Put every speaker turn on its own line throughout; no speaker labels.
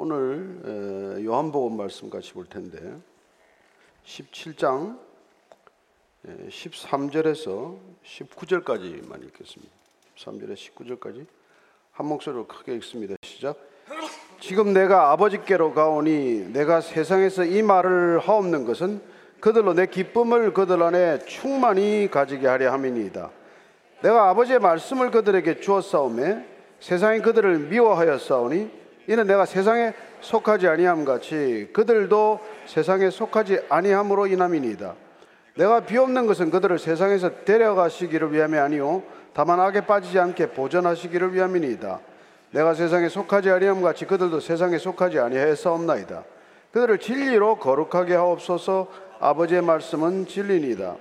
오늘 요한복음 말씀 같이 볼 텐데 17장 13절에서 19절까지만 읽겠습니다. 13절에 19절까지 한 목소리로 크게 읽습니다. 시작. 지금 내가 아버지께로 가오니 내가 세상에서 이 말을 하옵는 것은 그들로 내 기쁨을 그들 안에 충만히 가지게 하려 함이니이다. 내가 아버지의 말씀을 그들에게 주었사오매 세상이 그들을 미워하였사오니 이는 내가 세상에 속하지 아니함 같이 그들도 세상에 속하지 아니함으로 인함이니이다. 내가 비옵는 것은 그들을 세상에서 데려가시기를 위함이 아니요 다만 악에 빠지지 않게 보전하시기를 위함이니이다. 내가 세상에 속하지 아니함 같이 그들도 세상에 속하지 아니하였사옵나이다. 그들을 진리로 거룩하게 하옵소서. 아버지의 말씀은 진리니이다.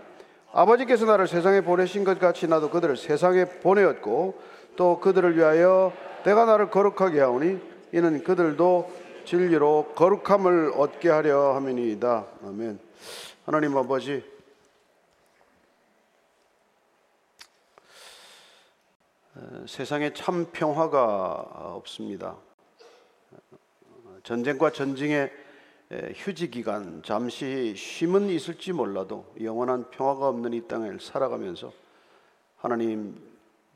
아버지께서 나를 세상에 보내신 것 같이 나도 그들을 세상에 보내었고 또 그들을 위하여 내가 나를 거룩하게 하오니 이는 그들도 진리로 거룩함을 얻게 하려 함이니이다. 아멘. 하나님 아버지 세상에 참 평화가 없습니다. 전쟁과 전쟁의 휴지 기간 잠시 쉼은 있을지 몰라도 영원한 평화가 없는 이 땅을 살아가면서 하나님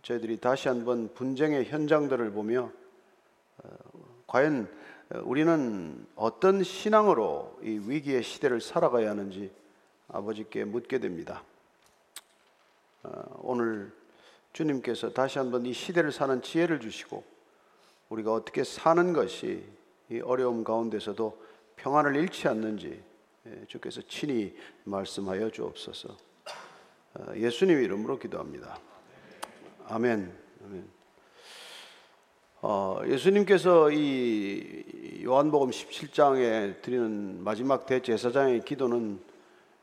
저희들이 다시 한번 분쟁의 현장들을 보며 어, 과연 우리는 어떤 신앙으로 이 위기의 시대를 살아가야 하는지 아버지께 묻게 됩니다. 어, 오늘 주님께서 다시 한번 이 시대를 사는 지혜를 주시고 우리가 어떻게 사는 것이 이 어려움 가운데서도 평안을 잃지 않는지 예, 주께서 친히 말씀하여 주옵소서. 어, 예수님 이름으로 기도합니다. 아멘. 아멘. 어, 예수님께서 이 요한복음 17장에 드리는 마지막 대제사장의 기도는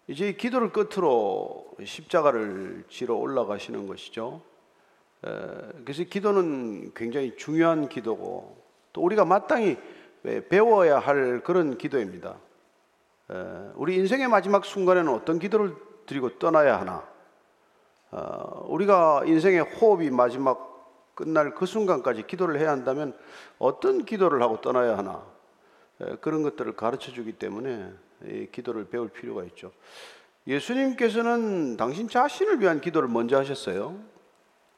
이제 이 기도를 끝으로 십자가를 지러 올라가시는 것이죠. 그래서 기도는 굉장히 중요한 기도고 또 우리가 마땅히 배워야 할 그런 기도입니다. 우리 인생의 마지막 순간에는 어떤 기도를 드리고 떠나야 하나? 어, 우리가 인생의 호흡이 마지막 끝날 그 순간까지 기도를 해야 한다면 어떤 기도를 하고 떠나야 하나? 그런 것들을 가르쳐 주기 때문에 기도를 배울 필요가 있죠. 예수님께서는 당신 자신을 위한 기도를 먼저 하셨어요.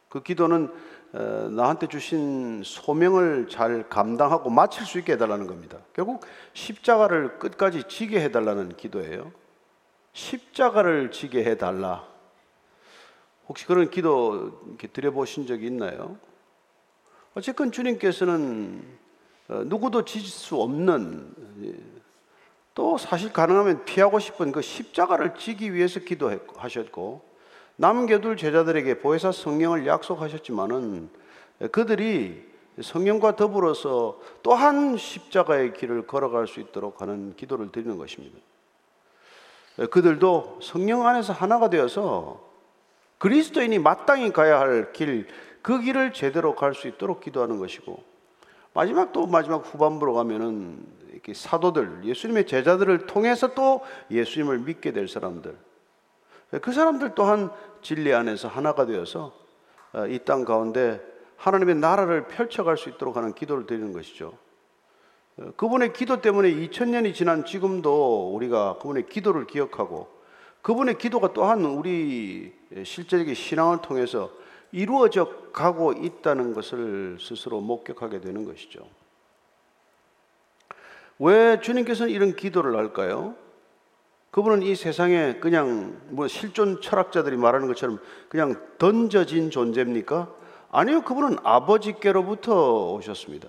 그 기도는 어, 나한테 주신 소명을 잘 감당하고 마칠 수 있게 해달라는 겁니다. 결국 십자가를 끝까지 지게 해달라는 기도예요. 십자가를 지게 해달라. 혹시 그런 기도 드려보신 적이 있나요? 어쨌건 주님께서는 어, 누구도 지질 수 없는 또 사실 가능하면 피하고 싶은 그 십자가를 지기 위해서 기도하셨고 남겨둘 제자들에게 보혜사 성령을 약속하셨지만은 그들이 성령과 더불어서 또한 십자가의 길을 걸어갈 수 있도록 하는 기도를 드리는 것입니다. 그들도 성령 안에서 하나가 되어서 그리스도인이 마땅히 가야 할 길, 그 길을 제대로 갈 수 있도록 기도하는 것이고, 마지막 또 마지막 후반부로 가면은 이렇게 사도들, 예수님의 제자들을 통해서 또 예수님을 믿게 될 사람들, 그 사람들 또한 진리 안에서 하나가 되어서 어, 이땅 가운데 하나님의 나라를 펼쳐갈 수 있도록 하는 기도를 드리는 것이죠. 어, 그분의 기도 때문에 2000년이 지난 지금도 우리가 그분의 기도를 기억하고 그분의 기도가 또한 우리 실제적인 신앙을 통해서 이루어져 가고 있다는 것을 스스로 목격하게 되는 것이죠. 왜 주님께서는 이런 기도를 할까요? 그분은 이 세상에 그냥 뭐 실존 철학자들이 말하는 것처럼 그냥 던져진 존재입니까? 아니요, 그분은 아버지께로부터 오셨습니다.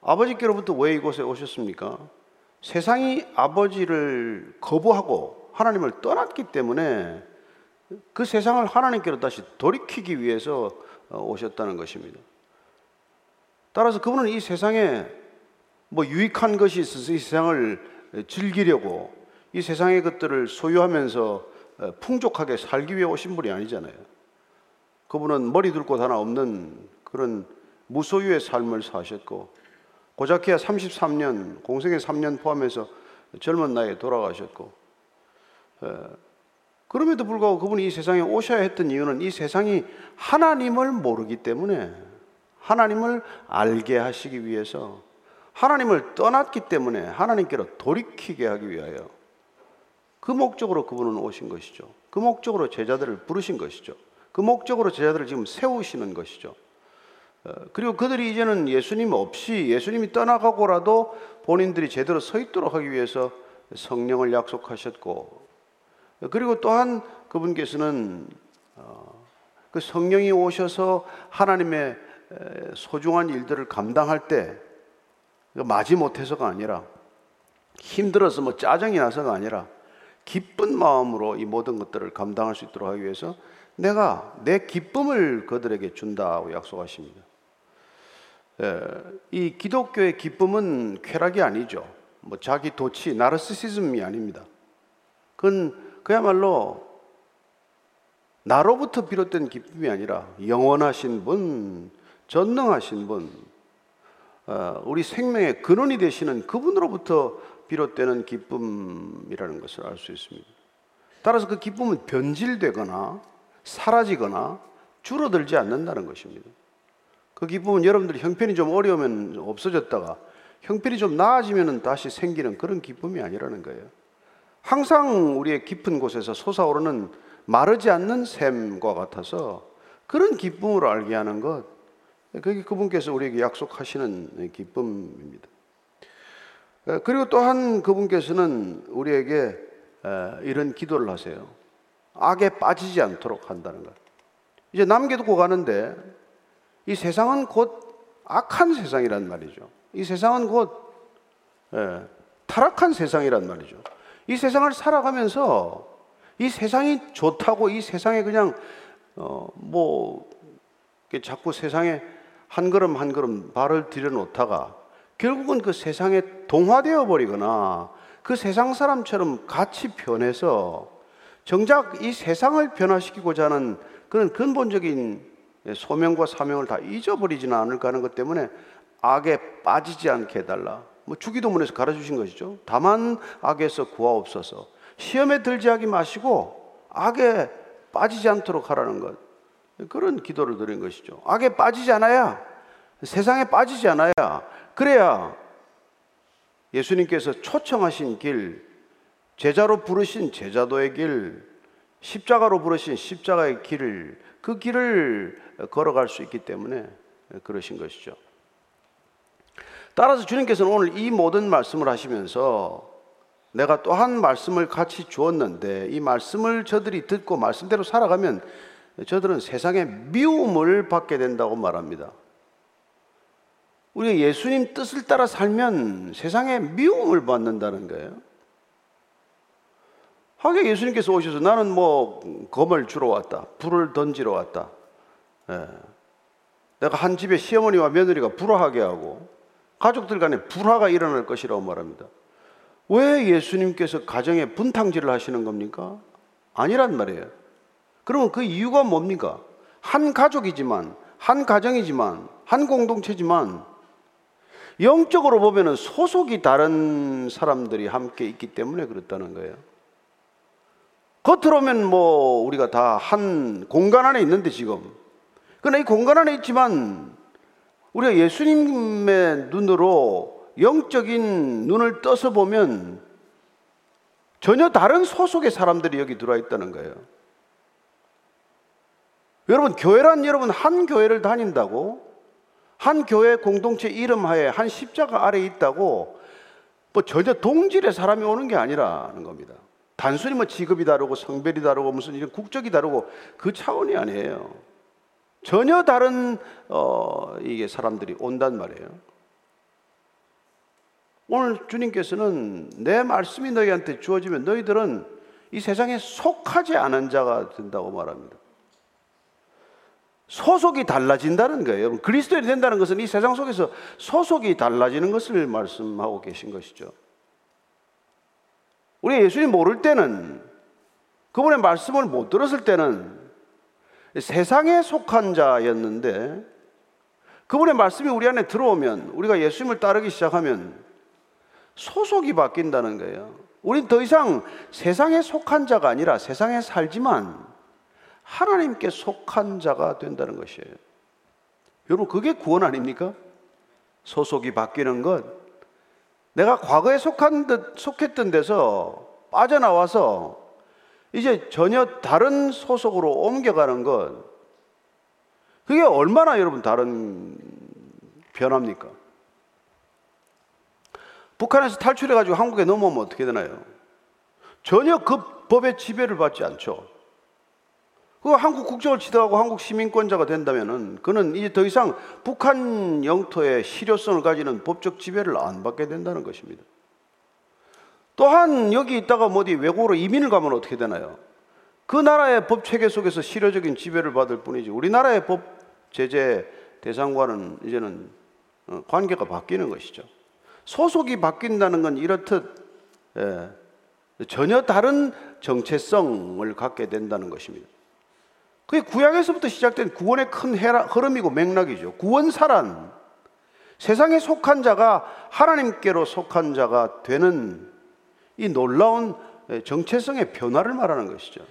아버지께로부터 왜 이곳에 오셨습니까? 세상이 아버지를 거부하고 하나님을 떠났기 때문에 그 세상을 하나님께로 다시 돌이키기 위해서 오셨다는 것입니다. 따라서 그분은 이 세상에 뭐 유익한 것이 있어서 이 세상을 즐기려고 이 세상의 것들을 소유하면서 어, 풍족하게 살기 위해 오신 분이 아니잖아요. 그분은 머리 둘 곳 하나 없는 그런 무소유의 삶을 사셨고 고작해야 33년, 공생의 3년 포함해서 젊은 나이에 돌아가셨고 어, 그럼에도 불구하고 그분이 이 세상에 오셔야 했던 이유는 이 세상이 하나님을 모르기 때문에 하나님을 알게 하시기 위해서 하나님을 떠났기 때문에 하나님께로 돌이키게 하기 위하여 그 목적으로 그분은 오신 것이죠. 그 목적으로 제자들을 부르신 것이죠. 그 목적으로 제자들을 지금 세우시는 것이죠. 어, 그리고 그들이 이제는 예수님 없이 예수님이 떠나가고라도 본인들이 제대로 서 있도록 하기 위해서 성령을 약속하셨고 그리고 또한 그분께서는 어, 그 성령이 오셔서 하나님의 소중한 일들을 감당할 때 마지 못해서가 아니라 힘들어서 뭐 짜증이 나서가 아니라 기쁜 마음으로 이 모든 것들을 감당할 수 있도록 하기 위해서 내가 내 기쁨을 그들에게 준다고 약속하십니다. 이 기독교의 기쁨은 쾌락이 아니죠. 뭐 자기 도치, 나르시시즘이 아닙니다. 그건 그야말로 나로부터 비롯된 기쁨이 아니라 영원하신 분, 전능하신 분, 어, 우리 생명의 근원이 되시는 그분으로부터 비롯되는 기쁨이라는 것을 알 수 있습니다. 따라서 그 기쁨은 변질되거나 사라지거나 줄어들지 않는다는 것입니다. 그 기쁨은 여러분들이 형편이 좀 어려우면 없어졌다가 형편이 좀 나아지면 다시 생기는 그런 기쁨이 아니라는 거예요. 항상 우리의 깊은 곳에서 솟아오르는 마르지 않는 샘과 같아서 그런 기쁨으로 알게 하는 것, 그게 그분께서 우리에게 약속하시는 기쁨입니다. 그리고 또한 그분께서는 우리에게 이런 기도를 하세요. 악에 빠지지 않도록 한다는 것. 이제 남겨두고 가는데 이 세상은 곧 악한 세상이란 말이죠. 이 세상은 곧 예, 타락한 세상이란 말이죠. 이 세상을 살아가면서 이 세상이 좋다고 이 세상에 그냥 어 뭐 자꾸 세상에 한 걸음 한 걸음 발을 들여놓다가 결국은 그 세상에 동화되어 버리거나 그 세상 사람처럼 같이 변해서 정작 이 세상을 변화시키고자 하는 그런 근본적인 소명과 사명을 다 잊어버리지는 않을까 하는 것 때문에 악에 빠지지 않게 해달라. 뭐 주기도문에서 가르쳐주신 것이죠. 다만 악에서 구하옵소서. 시험에 들지 하기 마시고 악에 빠지지 않도록 하라는 것. 그런 기도를 드린 것이죠. 악에 빠지지 않아야, 세상에 빠지지 않아야, 그래야 예수님께서 초청하신 길, 제자로 부르신 제자도의 길, 십자가로 부르신 십자가의 길을, 그 길을 걸어갈 수 있기 때문에 그러신 것이죠. 따라서 주님께서는 오늘 이 모든 말씀을 하시면서 내가 또한 말씀을 같이 주었는데 이 말씀을 저들이 듣고 말씀대로 살아가면 저들은 세상의 미움을 받게 된다고 말합니다. 우리가 예수님 뜻을 따라 살면 세상의 미움을 받는다는 거예요. 하게 예수님께서 오셔서 나는 뭐 검을 주러 왔다. 불을 던지러 왔다. 예. 내가 한 집에 시어머니와 며느리가 불화하게 하고 가족들 간에 불화가 일어날 것이라고 말합니다. 왜 예수님께서 가정에 분탕질을 하시는 겁니까? 아니란 말이에요. 그러면 그 이유가 뭡니까? 한 가족이지만, 한 가정이지만, 한 공동체지만, 영적으로 보면 소속이 다른 사람들이 함께 있기 때문에 그렇다는 거예요. 겉으로면 뭐 우리가 다 한 공간 안에 있는데 지금. 그러나 이 공간 안에 있지만 우리가 예수님의 눈으로 영적인 눈을 떠서 보면 전혀 다른 소속의 사람들이 여기 들어와 있다는 거예요. 여러분, 교회란 여러분 한 교회를 다닌다고 한 교회 공동체 이름 하에 한 십자가 아래 있다고 뭐 전혀 동질의 사람이 오는 게 아니라는 겁니다. 단순히 뭐 직업이 다르고 성별이 다르고 무슨 이런 국적이 다르고 그 차원이 아니에요. 전혀 다른 어, 이게 사람들이 온단 말이에요. 오늘 주님께서는 내 말씀이 너희한테 주어지면 너희들은 이 세상에 속하지 않은 자가 된다고 말합니다. 소속이 달라진다는 거예요. 그리스도인이 된다는 것은 이 세상 속에서 소속이 달라지는 것을 말씀하고 계신 것이죠. 우리 예수님 모를 때는 그분의 말씀을 못 들었을 때는 세상에 속한 자였는데 그분의 말씀이 우리 안에 들어오면 우리가 예수님을 따르기 시작하면 소속이 바뀐다는 거예요. 우린 더 이상 세상에 속한 자가 아니라 세상에 살지만 하나님께 속한 자가 된다는 것이에요. 여러분, 그게 구원 아닙니까? 소속이 바뀌는 것, 내가 과거에 속한 듯, 속했던 데서 빠져나와서 이제 전혀 다른 소속으로 옮겨가는 것, 그게 얼마나 여러분 다른 변화입니까? 북한에서 탈출해가지고 한국에 넘어오면 어떻게 되나요? 전혀 그 법의 지배를 받지 않죠. 그 한국 국적을 취득하고 한국 시민권자가 된다면은 그는 이제 더 이상 북한 영토의 실효성을 가지는 법적 지배를 안 받게 된다는 것입니다. 또한 여기 있다가 뭐 어디 외국으로 이민을 가면 어떻게 되나요? 그 나라의 법 체계 속에서 실효적인 지배를 받을 뿐이지 우리나라의 법 제재 대상과는 이제는 어, 관계가 바뀌는 것이죠. 소속이 바뀐다는 건 이렇듯 예, 전혀 다른 정체성을 갖게 된다는 것입니다. 그게 구약에서부터 시작된 구원의 큰 흐름이고 맥락이죠. 구원사란 세상에 속한 자가 하나님께로 속한 자가 되는 이 놀라운 정체성의 변화를 말하는 것이죠.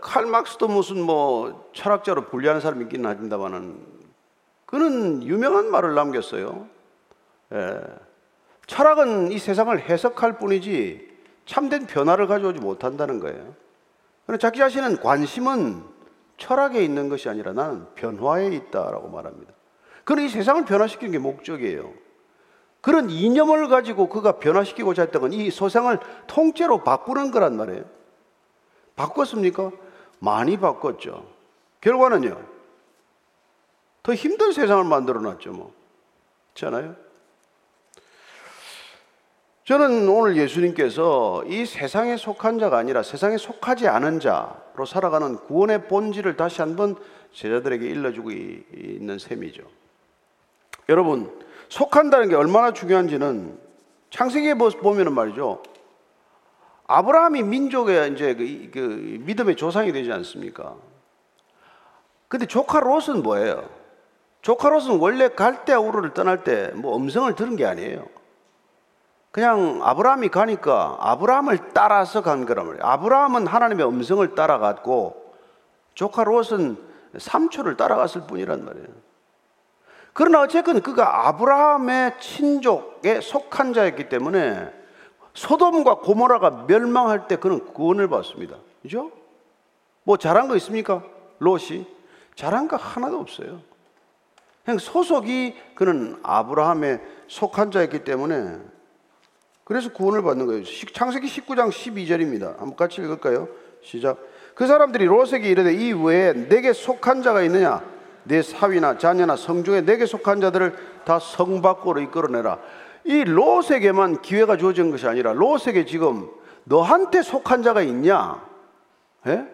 칼 막스도 무슨 뭐 철학자로 분류하는 사람이 있기는 합니다만은 그는 유명한 말을 남겼어요. 에, 철학은 이 세상을 해석할 뿐이지 참된 변화를 가져오지 못한다는 거예요. 그러나 자기 자신은 관심은 철학에 있는 것이 아니라 나는 변화에 있다라고 말합니다. 그는 이 세상을 변화시키는 게 목적이에요. 그런 이념을 가지고 그가 변화시키고자 했던 건이 세상을 통째로 바꾸는 거란 말이에요. 바꿨습니까? 많이 바꿨죠. 결과는요. 더 힘든 세상을 만들어 놨죠, 뭐. 그렇잖아요? 저는 오늘 예수님께서 이 세상에 속한 자가 아니라 세상에 속하지 않은 자로 살아가는 구원의 본질을 다시 한번 제자들에게 일러주고 있는 셈이죠. 여러분, 속한다는 게 얼마나 중요한지는 창세기에 보면은 말이죠. 아브라함이 민족의 이제 그, 그 믿음의 조상이 되지 않습니까? 근데 조카 롯은 뭐예요? 조카 롯은 원래 갈대아 우르를 떠날 때 뭐 음성을 들은 게 아니에요. 그냥 아브라함이 가니까 아브라함을 따라서 간 거란 말이에요. 아브라함은 하나님의 음성을 따라갔고 조카 롯은 삼초를 따라갔을 뿐이란 말이에요. 그러나 어쨌든 그가 아브라함의 친족에 속한 자였기 때문에 소돔과 고모라가 멸망할 때 그는 구원을 받습니다. 그죠? 뭐 잘한 거 있습니까? 롯이? 잘한 거 하나도 없어요. 그냥 소속이 그는 아브라함의 속한 자였기 때문에 그래서 구원을 받는 거예요. 창세기 19장 12절입니다. 한번 같이 읽을까요? 시작. 그 사람들이 롯에게 이르되 이 외에 내게 속한 자가 있느냐? 내 사위나 자녀나 성중에 내게 속한 자들을 다 성 밖으로 이끌어내라. 이 롯에게만 기회가 주어진 것이 아니라 롯에게 지금 너한테 속한 자가 있냐? 에? 예?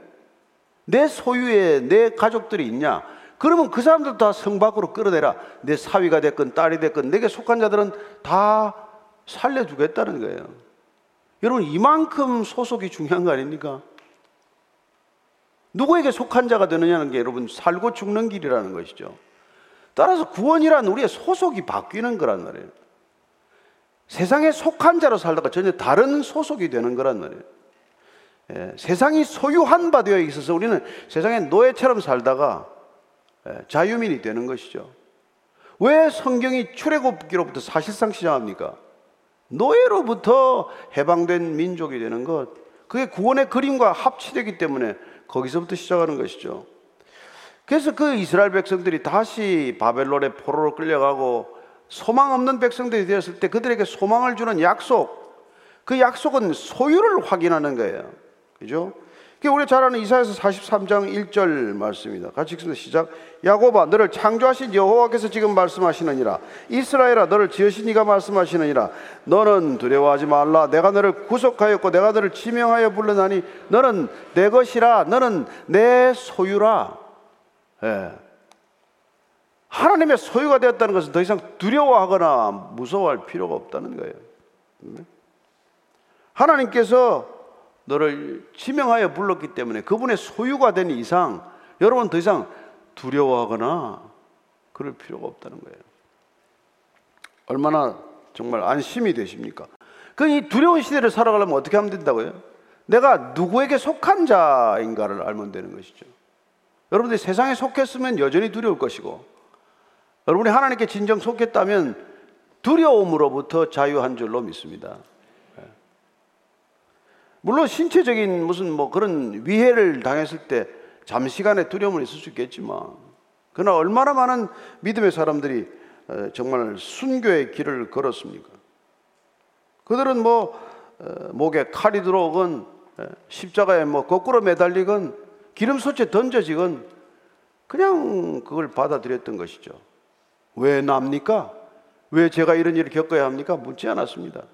내 소유에 내 가족들이 있냐? 그러면 그 사람들 다 성 밖으로 끌어내라. 내 사위가 됐건 딸이 됐건 내게 속한 자들은 다 살려주겠다는 거예요. 여러분, 이만큼 소속이 중요한 거 아닙니까? 누구에게 속한 자가 되느냐는 게 여러분 살고 죽는 길이라는 것이죠. 따라서 구원이란 우리의 소속이 바뀌는 거란 말이에요. 세상에 속한 자로 살다가 전혀 다른 소속이 되는 거란 말이에요. 예, 세상이 소유한 바 되어 있어서 우리는 세상의 노예처럼 살다가 예, 자유민이 되는 것이죠. 왜 성경이 출애굽기로부터 사실상 시작합니까? 노예로부터 해방된 민족이 되는 것, 그게 구원의 그림과 합치되기 때문에 거기서부터 시작하는 것이죠. 그래서 그 이스라엘 백성들이 다시 바벨론의 포로로 끌려가고 소망 없는 백성들이 되었을 때 그들에게 소망을 주는 약속, 그 약속은 소유를 확인하는 거예요. 그죠? 우리 잘 아는 이사에서 43장 1절 말씀입니다. 같이 읽습니다. 시작. 야곱아 너를 창조하신 여호와께서 지금 말씀하시느니라. 이스라엘아 너를 지으신 이가 말씀하시느니라. 너는 두려워하지 말라. 내가 너를 구속하였고 내가 너를 지명하여 불러나니 너는 내 것이라. 너는 내 소유라. 예. 하나님의 소유가 되었다는 것은 더 이상 두려워하거나 무서워할 필요가 없다는 거예요. 하나님께서 너를 지명하여 불렀기 때문에 그분의 소유가 된 이상 여러분 더 이상 두려워하거나 그럴 필요가 없다는 거예요. 얼마나 정말 안심이 되십니까? 그 이 두려운 시대를 살아가려면 어떻게 하면 된다고요? 내가 누구에게 속한 자인가를 알면 되는 것이죠. 여러분들이 세상에 속했으면 여전히 두려울 것이고 여러분이 하나님께 진정 속했다면 두려움으로부터 자유한 줄로 믿습니다. 예. 물론 신체적인 무슨 뭐 그런 위해를 당했을 때 잠시간의 두려움은 있을 수 있겠지만 그러나 얼마나 많은 믿음의 사람들이 어, 정말 순교의 길을 걸었습니까? 그들은 뭐 어, 목에 칼이 들어오건 예, 십자가에 뭐 거꾸로 매달리건 기름솥에 던져지건 그냥 그걸 받아들였던 것이죠. 왜 납니까? 왜 제가 이런 일을 겪어야 합니까? 묻지 않았습니다.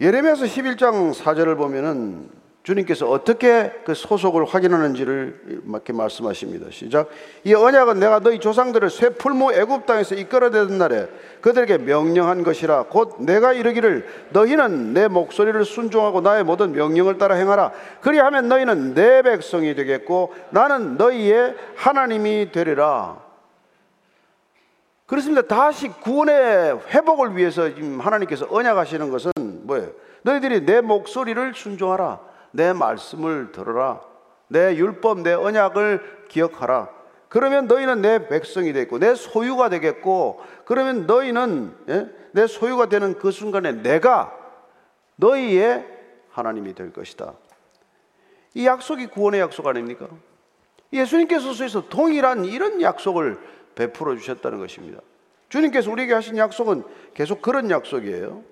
예레미야서 11장 4절을 보면은 주님께서 어떻게 그 소속을 확인하는지를 이렇게 말씀하십니다. 시작. 이 언약은 내가 너희 조상들을 쇠 풀무 애굽 땅에서 이끌어내던 날에 그들에게 명령한 것이라 곧 내가 이르기를 너희는 내 목소리를 순종하고 나의 모든 명령을 따라 행하라. 그리하면 너희는 내 백성이 되겠고 나는 너희의 하나님이 되리라. 그렇습니다. 다시 구원의 회복을 위해서 지금 하나님께서 언약하시는 것은 뭐예요? 너희들이 내 목소리를 순종하라. 내 말씀을 들어라. 내 율법, 내 언약을 기억하라. 그러면 너희는 내 백성이 되겠고, 내 소유가 되겠고, 그러면 너희는 예? 내 소유가 되는 그 순간에 내가 너희의 하나님이 될 것이다. 이 약속이 구원의 약속 아닙니까? 예수님께서 동일한 이런 약속을 베풀어 주셨다는 것입니다. 주님께서 우리에게 하신 약속은 계속 그런 약속이에요.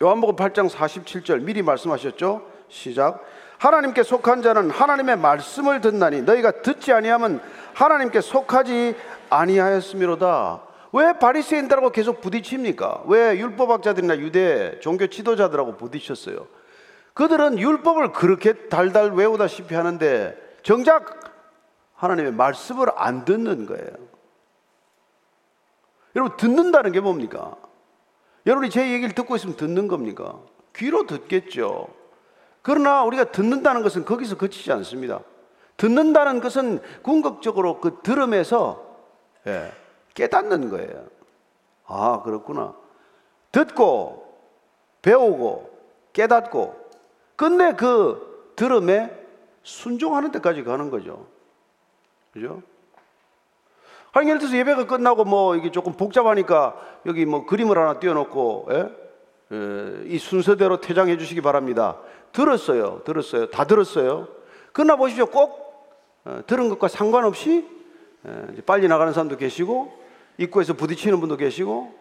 요한복음 8장 47절 미리 말씀하셨죠? 시작. 하나님께 속한 자는 하나님의 말씀을 듣나니 너희가 듣지 아니하면 하나님께 속하지 아니하였음이로다. 왜 바리새인들하고 계속 부딪힙니까? 왜 율법학자들이나 유대 종교 지도자들하고 부딪혔어요? 그들은 율법을 그렇게 달달 외우다시피 하는데 정작 하나님의 말씀을 안 듣는 거예요. 여러분 듣는다는 게 뭡니까? 여러분이 제 얘기를 듣고 있으면 듣는 겁니까? 귀로 듣겠죠. 그러나 우리가 듣는다는 것은 거기서 그치지 않습니다. 듣는다는 것은 궁극적으로 그 들음에서 예, 깨닫는 거예요. 아, 그렇구나. 듣고, 배우고, 깨닫고, 근데 그 들음에 순종하는 데까지 가는 거죠. 그죠? 아니, 예를 들어서 예배가 끝나고 뭐 이게 조금 복잡하니까 여기 뭐 그림을 하나 띄워놓고, 예? 예, 이 순서대로 퇴장해 주시기 바랍니다. 들었어요. 들었어요. 다 들었어요. 그러나 보십시오. 꼭 어, 들은 것과 상관없이 예, 빨리 나가는 사람도 계시고 입구에서 부딪히는 분도 계시고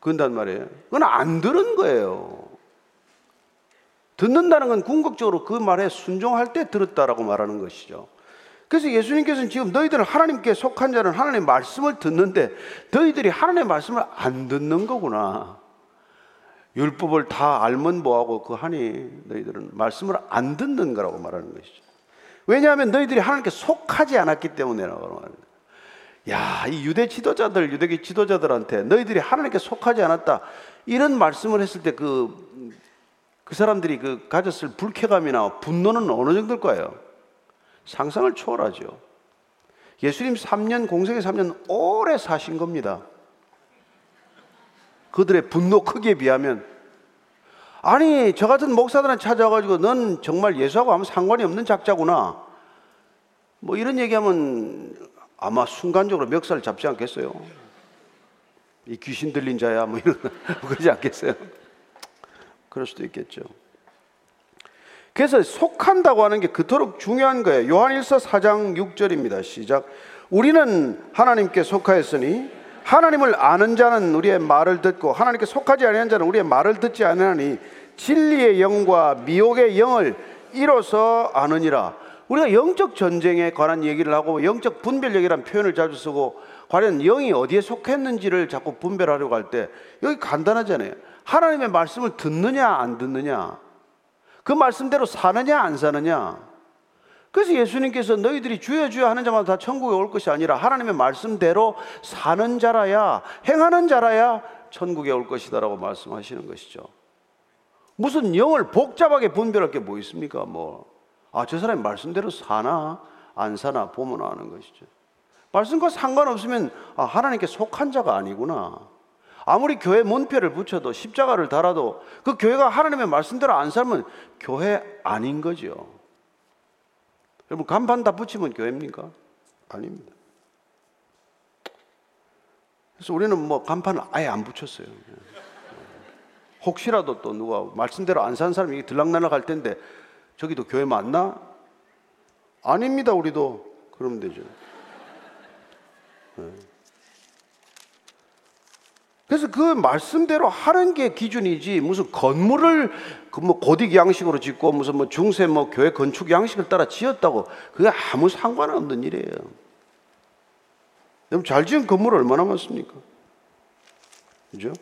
그런단 말이에요. 그건 안 들은 거예요. 듣는다는 건 궁극적으로 그 말에 순종할 때 들었다라고 말하는 것이죠. 그래서 예수님께서는 지금 너희들은 하나님께 속한 자는 하나님의 말씀을 듣는데 너희들이 하나님의 말씀을 안 듣는 거구나. 율법을 다 알면 뭐하고 그 하니 너희들은 말씀을 안 듣는 거라고 말하는 것이죠. 왜냐하면 너희들이 하나님께 속하지 않았기 때문에라고 말합니다. 야, 이 유대 지도자들, 유대교 지도자들한테 너희들이 하나님께 속하지 않았다. 이런 말씀을 했을 때 그, 그 사람들이 그 가졌을 불쾌감이나 분노는 어느 정도일 거예요? 상상을 초월하죠. 예수님 3년, 공생의 3년 오래 사신 겁니다. 그들의 분노 크기에 비하면. 아니 저 같은 목사들한테 찾아와가지고 넌 정말 예수하고 아무 상관이 없는 작자구나. 뭐 이런 얘기하면 아마 순간적으로 멱살을 잡지 않겠어요? 이 귀신 들린 자야 뭐 이런 그러지 않겠어요? 그럴 수도 있겠죠 그래서 속한다고 하는 게 그토록 중요한 거예요. 요한일서 4장 6절입니다. 시작. 우리는 하나님께 속하였으니 하나님을 아는 자는 우리의 말을 듣고 하나님께 속하지 아니한 자는 우리의 말을 듣지 아니하니 진리의 영과 미혹의 영을 이로써 아느니라. 우리가 영적 전쟁에 관한 얘기를 하고 영적 분별력이라는 표현을 자주 쓰고 과연 영이 어디에 속했는지를 자꾸 분별하려고 할 때 여기 간단하잖아요. 하나님의 말씀을 듣느냐 안 듣느냐 그 말씀대로 사느냐 안 사느냐. 그래서 예수님께서 너희들이 주여 주여 하는 자마다 다 천국에 올 것이 아니라 하나님의 말씀대로 사는 자라야 행하는 자라야 천국에 올 것이다라고 말씀하시는 것이죠. 무슨 영을 복잡하게 분별할 게 뭐 있습니까? 뭐, 아, 저 사람이 말씀대로 사나, 안 사나 보면 아는 것이죠. 말씀과 상관없으면, 아, 하나님께 속한 자가 아니구나. 아무리 교회 문패를 붙여도 십자가를 달아도 그 교회가 하나님의 말씀대로 안 살면 교회 아닌 거죠. 여러분 간판 다 붙이면 교회입니까? 아닙니다. 그래서 우리는 뭐 간판을 아예 안 붙였어요. 혹시라도 또 누가 말씀대로 안 산 사람이 들락날락 할 텐데 저기도 교회 맞나? 아닙니다, 우리도. 그러면 되죠. 네. 그래서 그 말씀대로 하는 게 기준이지 무슨 건물을 그뭐 고딕 양식으로 짓고 무슨 뭐 중세 뭐 교회 건축 양식을 따라 지었다고 그게 아무 상관없는 일이에요. 여러분 잘 지은 건물 얼마나 많습니까? 그죠?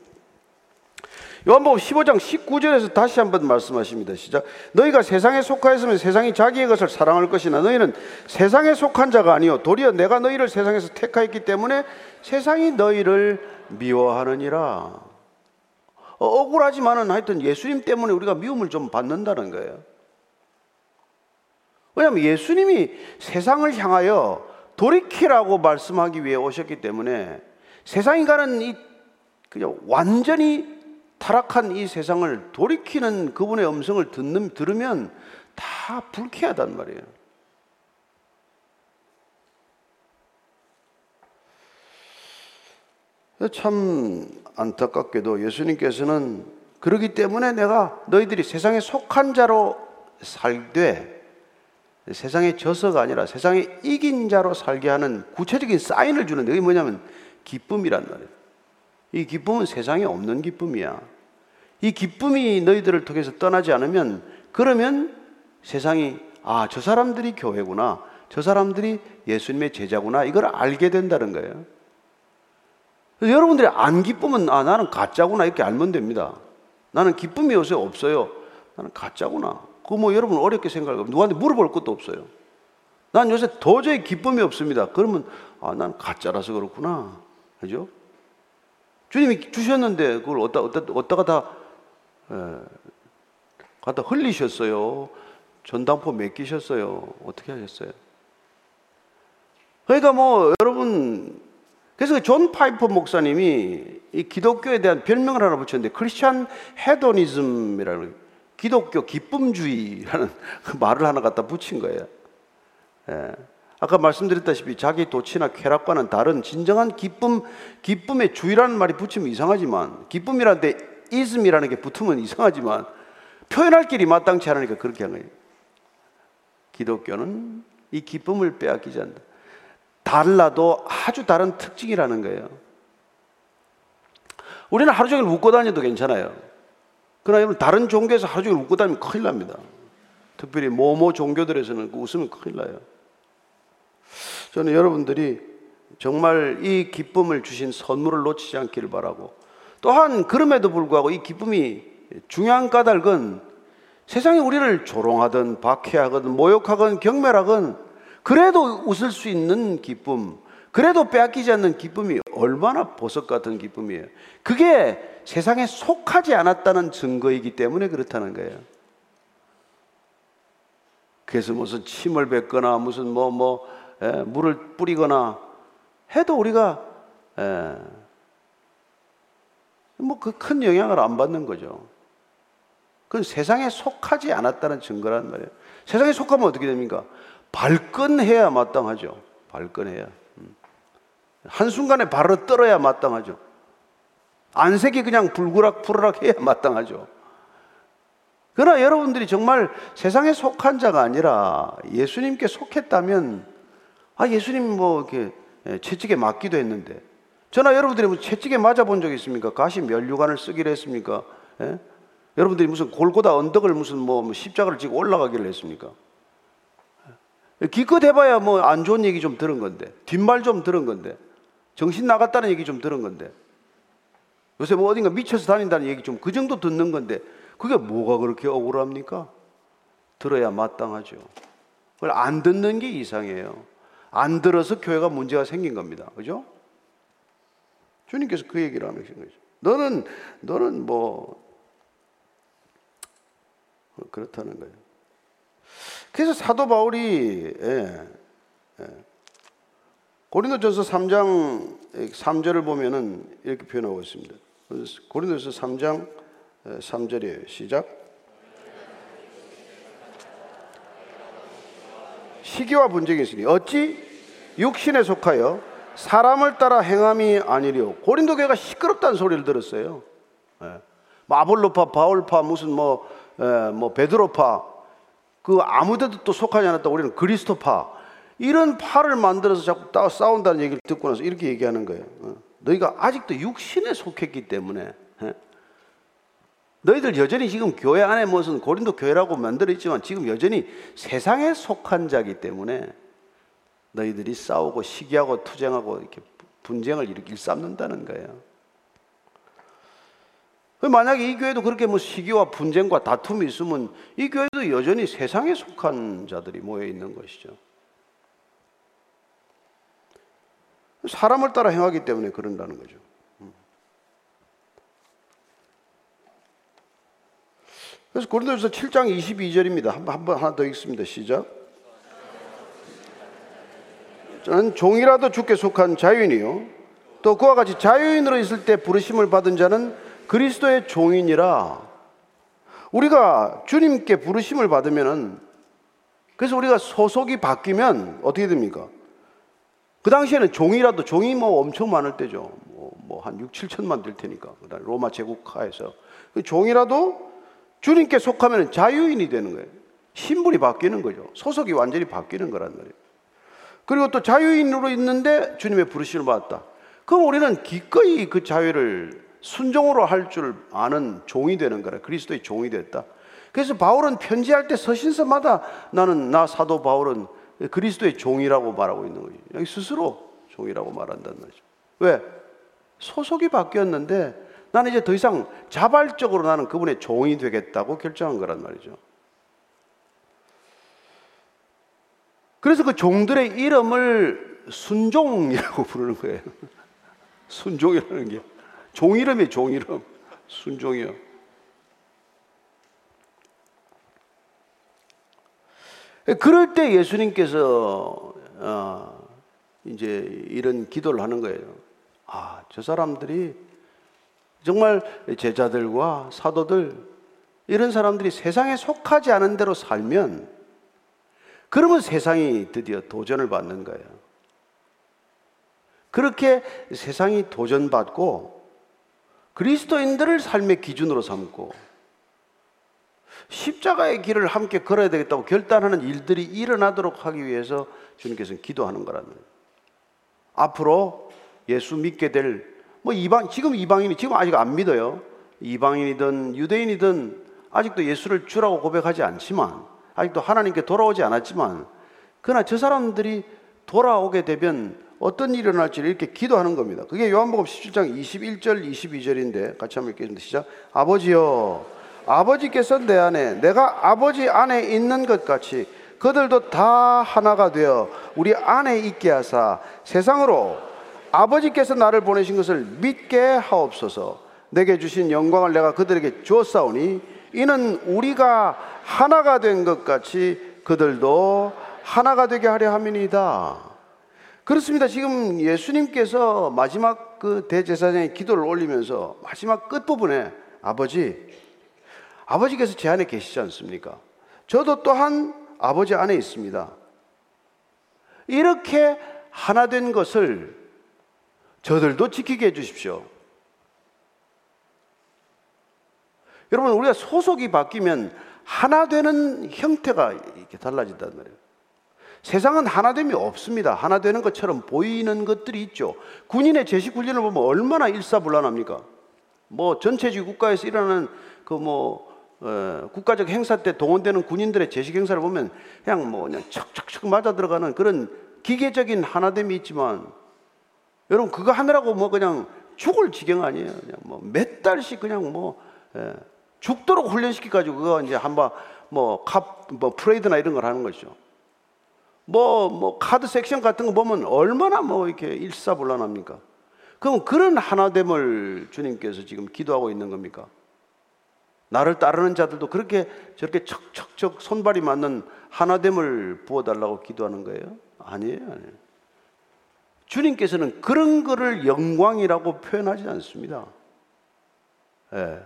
요한복음 15장 19절에서 다시 한번 말씀하십니다. 시작. 너희가 세상에 속하였으면 세상이 자기의 것을 사랑할 것이나 너희는 세상에 속한 자가 아니요 도리어 내가 너희를 세상에서 택하였기 때문에 세상이 너희를 미워하느니라. 어, 억울하지만은 하여튼 예수님 때문에 우리가 미움을 좀 받는다는 거예요. 왜냐하면 예수님이 세상을 향하여 돌이키라고 말씀하기 위해 오셨기 때문에 세상이 가는 이 그냥 완전히 타락한 이 세상을 돌이키는 그분의 음성을 듣는, 들으면 다 불쾌하단 말이에요. 참 안타깝게도 예수님께서는 그러기 때문에 내가 너희들이 세상에 속한 자로 살되 세상에 져서가 아니라 세상에 이긴 자로 살게 하는 구체적인 사인을 주는데 그게 뭐냐면 기쁨이란 말이에요. 이 기쁨은 세상에 없는 기쁨이야. 이 기쁨이 너희들을 통해서 떠나지 않으면 그러면 세상이 아, 저 사람들이 교회구나. 저 사람들이 예수님의 제자구나. 이걸 알게 된다는 거예요. 여러분들이 안 기쁘면 아, 나는 가짜구나. 이렇게 알면 됩니다. 나는 기쁨이 요새 없어요. 나는 가짜구나. 그거 뭐 여러분 어렵게 생각하고 누구한테 물어볼 것도 없어요. 난 요새 도저히 기쁨이 없습니다. 그러면 아, 난 가짜라서 그렇구나. 그죠? 주님이 주셨는데 그걸 어디다, 어디다, 어디다가 다 에, 갖다 흘리셨어요. 전당포 맡기셨어요. 어떻게 하셨어요? 그러니까 뭐 여러분 그래서 그 존 파이퍼 목사님이 이 기독교에 대한 별명을 하나 붙였는데 Christian hedonism이라는 기독교 기쁨주의라는 그 말을 하나 갖다 붙인 거예요. 예. 아까 말씀드렸다시피 자기 도취나 쾌락과는 다른 진정한 기쁨, 기쁨의 주의라는 말이 붙이면 이상하지만 기쁨이라는 데 이즘이라는 게 붙으면 이상하지만 표현할 길이 마땅치 않으니까 그렇게 한 거예요. 기독교는 이 기쁨을 빼앗기지 않는다. 달라도 아주 다른 특징이라는 거예요. 우리는 하루 종일 웃고 다녀도 괜찮아요. 그러나 여러분 다른 종교에서 하루 종일 웃고 다니면 큰일 납니다. 특별히 모모 종교들에서는 그 웃으면 큰일 나요. 저는 여러분들이 정말 이 기쁨을 주신 선물을 놓치지 않기를 바라고 또한 그럼에도 불구하고 이 기쁨이 중요한 까닭은 세상이 우리를 조롱하든 박해하든 모욕하든 경멸하든 그래도 웃을 수 있는 기쁨, 그래도 빼앗기지 않는 기쁨이 얼마나 보석 같은 기쁨이에요. 그게 세상에 속하지 않았다는 증거이기 때문에 그렇다는 거예요. 그래서 무슨 침을 뱉거나 무슨 뭐, 뭐, 에, 물을 뿌리거나 해도 우리가 뭐 그 큰 영향을 안 받는 거죠. 그건 세상에 속하지 않았다는 증거란 말이에요. 세상에 속하면 어떻게 됩니까? 발끈해야 마땅하죠. 발끈해야. 음. 한순간에 발을 떨어야 마땅하죠. 안색이 그냥 불구락 푸르락 해야 마땅하죠. 그러나 여러분들이 정말 세상에 속한 자가 아니라 예수님께 속했다면, 아, 예수님 뭐 이렇게 채찍에 맞기도 했는데, 저나 여러분들이 무슨 채찍에 맞아본 적 있습니까? 가시 멸류관을 쓰기로 했습니까? 예? 여러분들이 무슨 골고다 언덕을 무슨 뭐, 뭐 십자가를 지고 올라가기를 했습니까? 기껏 해봐야 뭐 안 좋은 얘기 좀 들은 건데, 뒷말 좀 들은 건데, 정신 나갔다는 얘기 좀 들은 건데, 요새 뭐 어딘가 미쳐서 다닌다는 얘기 좀 그 정도 듣는 건데, 그게 뭐가 그렇게 억울합니까? 들어야 마땅하죠. 그걸 안 듣는 게 이상해요. 안 들어서 교회가 문제가 생긴 겁니다. 그죠? 주님께서 그 얘기를 하는 거죠. 너는, 너는 뭐, 그렇다는 거예요. 그래서 사도 바울이, 예, 예. 고린도전서 3장 3절을 보면은 이렇게 표현하고 있습니다. 고린도전서 3장 3절이에요. 시작. 시기와 분쟁이 있으니 어찌 육신에 속하여 사람을 따라 행함이 아니리요. 고린도 교회가 시끄럽다는 소리를 들었어요. 예. 뭐 아볼로파, 바울파, 무슨 뭐, 에, 뭐 베드로파, 그 아무데도 또 속하지 않았다. 우리는 그리스도파. 이런 파를 만들어서 자꾸 싸운다는 얘기를 듣고 나서 이렇게 얘기하는 거예요. 어. 너희가 아직도 육신에 속했기 때문에 예. 너희들 여전히 지금 교회 안에 무슨 고린도 교회라고 만들어 있지만 지금 여전히 세상에 속한 자기 때문에 너희들이 싸우고 시기하고 투쟁하고 이렇게 분쟁을 일삼는다는 거예요. 만약에 이 교회도 그렇게 뭐 시기와 분쟁과 다툼이 있으면 이 교회도 여전히 세상에 속한 자들이 모여 있는 것이죠. 사람을 따라 행하기 때문에 그런다는 거죠. 그래서 고린도서 7장 22절입니다. 한번 하나 더 읽습니다. 시작. 저는 종이라도 주께 속한 자유인이요. 또 그와 같이 자유인으로 있을 때 부르심을 받은 자는 그리스도의 종이니라. 우리가 주님께 부르심을 받으면은 그래서 우리가 소속이 바뀌면 어떻게 됩니까? 그 당시에는 종이라도 종이 뭐 엄청 많을 때죠. 뭐한 뭐 6, 7천만 될 테니까. 그다음 로마 제국 하에서 그 종이라도 주님께 속하면 자유인이 되는 거예요. 신분이 바뀌는 거죠. 소속이 완전히 바뀌는 거란 말이에요. 그리고 또 자유인으로 있는데 주님의 부르심을 받았다. 그럼 우리는 기꺼이 그 자유를 순종으로 할 줄 아는 종이 되는 거라. 그리스도의 종이 됐다. 그래서 바울은 편지할 때 서신서마다 나는 나 사도 바울은 그리스도의 종이라고 말하고 있는 거죠. 여기 스스로 종이라고 말한다는 거죠. 왜? 소속이 바뀌었는데 나는 이제 더 이상 자발적으로 나는 그분의 종이 되겠다고 결정한 거란 말이죠. 그래서 그 종들의 이름을 순종이라고 부르는 거예요. 순종이라는 게. 종 이름이 종 이름. 순종이요. 그럴 때 예수님께서 어, 이제 이런 기도를 하는 거예요. 아, 저 사람들이 정말 제자들과 사도들 이런 사람들이 세상에 속하지 않은 대로 살면 그러면 세상이 드디어 도전을 받는 거예요. 그렇게 세상이 도전받고 그리스도인들을 삶의 기준으로 삼고 십자가의 길을 함께 걸어야 되겠다고 결단하는 일들이 일어나도록 하기 위해서 주님께서는 기도하는 거라는 거예요. 앞으로 예수 믿게 될 뭐 이방 지금 이방인이 지금 아직 안 믿어요. 이방인이든 유대인이든 아직도 예수를 주라고 고백하지 않지만 아직도 하나님께 돌아오지 않았지만 그러나 저 사람들이 돌아오게 되면 어떤 일이 일어날지 이렇게 기도하는 겁니다. 그게 요한복음 17장 21절 22절인데 같이 한번 읽겠습니다. 시작. 아버지여 아버지께서 내 안에 내가 아버지 안에 있는 것 같이 그들도 다 하나가 되어 우리 안에 있게 하사 세상으로 아버지께서 나를 보내신 것을 믿게 하옵소서 내게 주신 영광을 내가 그들에게 주었사오니 이는 우리가 하나가 된 것 같이 그들도 하나가 되게 하려 함이니다. 그렇습니다. 지금 예수님께서 마지막 그 대제사장의 기도를 올리면서 마지막 끝부분에 아버지, 아버지께서 제 안에 계시지 않습니까? 저도 또한 아버지 안에 있습니다. 이렇게 하나 된 것을 저들도 지키게 해 주십시오. 여러분 우리가 소속이 바뀌면 하나 되는 형태가 이렇게 달라진단 말이에요. 세상은 하나됨이 없습니다. 하나 되는 것처럼 보이는 것들이 있죠. 군인의 제식 훈련을 보면 얼마나 일사불란합니까? 뭐 전체주의 국가에서 일어나는 그뭐 어, 국가적 행사 때 동원되는 군인들의 제식 행사를 보면 그냥 뭐 그냥 척척척 맞아 들어가는 그런 기계적인 하나됨이 있지만 여러분 그거 하느라고 뭐 그냥 죽을 지경 아니에요. 그냥 뭐 몇 달씩 그냥 뭐 예. 죽도록 훈련시켜가지고 그거 이제 한번 뭐, 카, 뭐, 프레이드나 이런 걸 하는 거죠. 뭐, 뭐, 카드 섹션 같은 거 보면 얼마나 뭐 이렇게 일사불란합니까? 그럼 그런 하나됨을 주님께서 지금 기도하고 있는 겁니까? 나를 따르는 자들도 그렇게 저렇게 척척척 손발이 맞는 하나됨을 부어달라고 기도하는 거예요? 아니에요, 아니에요. 주님께서는 그런 거를 영광이라고 표현하지 않습니다. 예.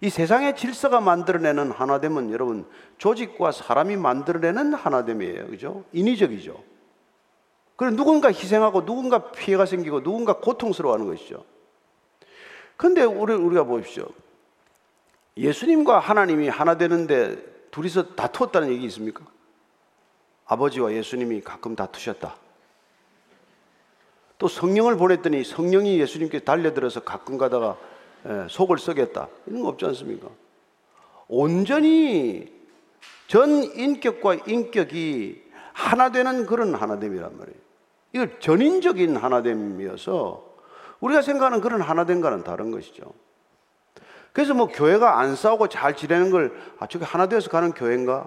이 세상의 질서가 만들어내는 하나됨은 여러분 조직과 사람이 만들어내는 하나됨이에요. 그죠? 인위적이죠. 그래 누군가 희생하고 누군가 피해가 생기고 누군가 고통스러워하는 것이죠. 근데 우리 우리가 보십시오. 예수님과 하나님이 하나 되는데 둘이서 다투었다는 얘기 있습니까? 아버지와 예수님이 가끔 다투셨다. 또 성령을 보냈더니 성령이 예수님께 달려들어서 가끔 가다가 예, 속을 썩였다. 이런 거 없지 않습니까? 온전히 전 인격과 인격이 하나 되는 그런 하나됨이란 말이에요. 이걸 전인적인 하나됨이어서 우리가 생각하는 그런 하나됨과는 다른 것이죠. 그래서 뭐 교회가 안 싸우고 잘 지내는 걸, 아, 저게 하나 되어서 가는 교회인가?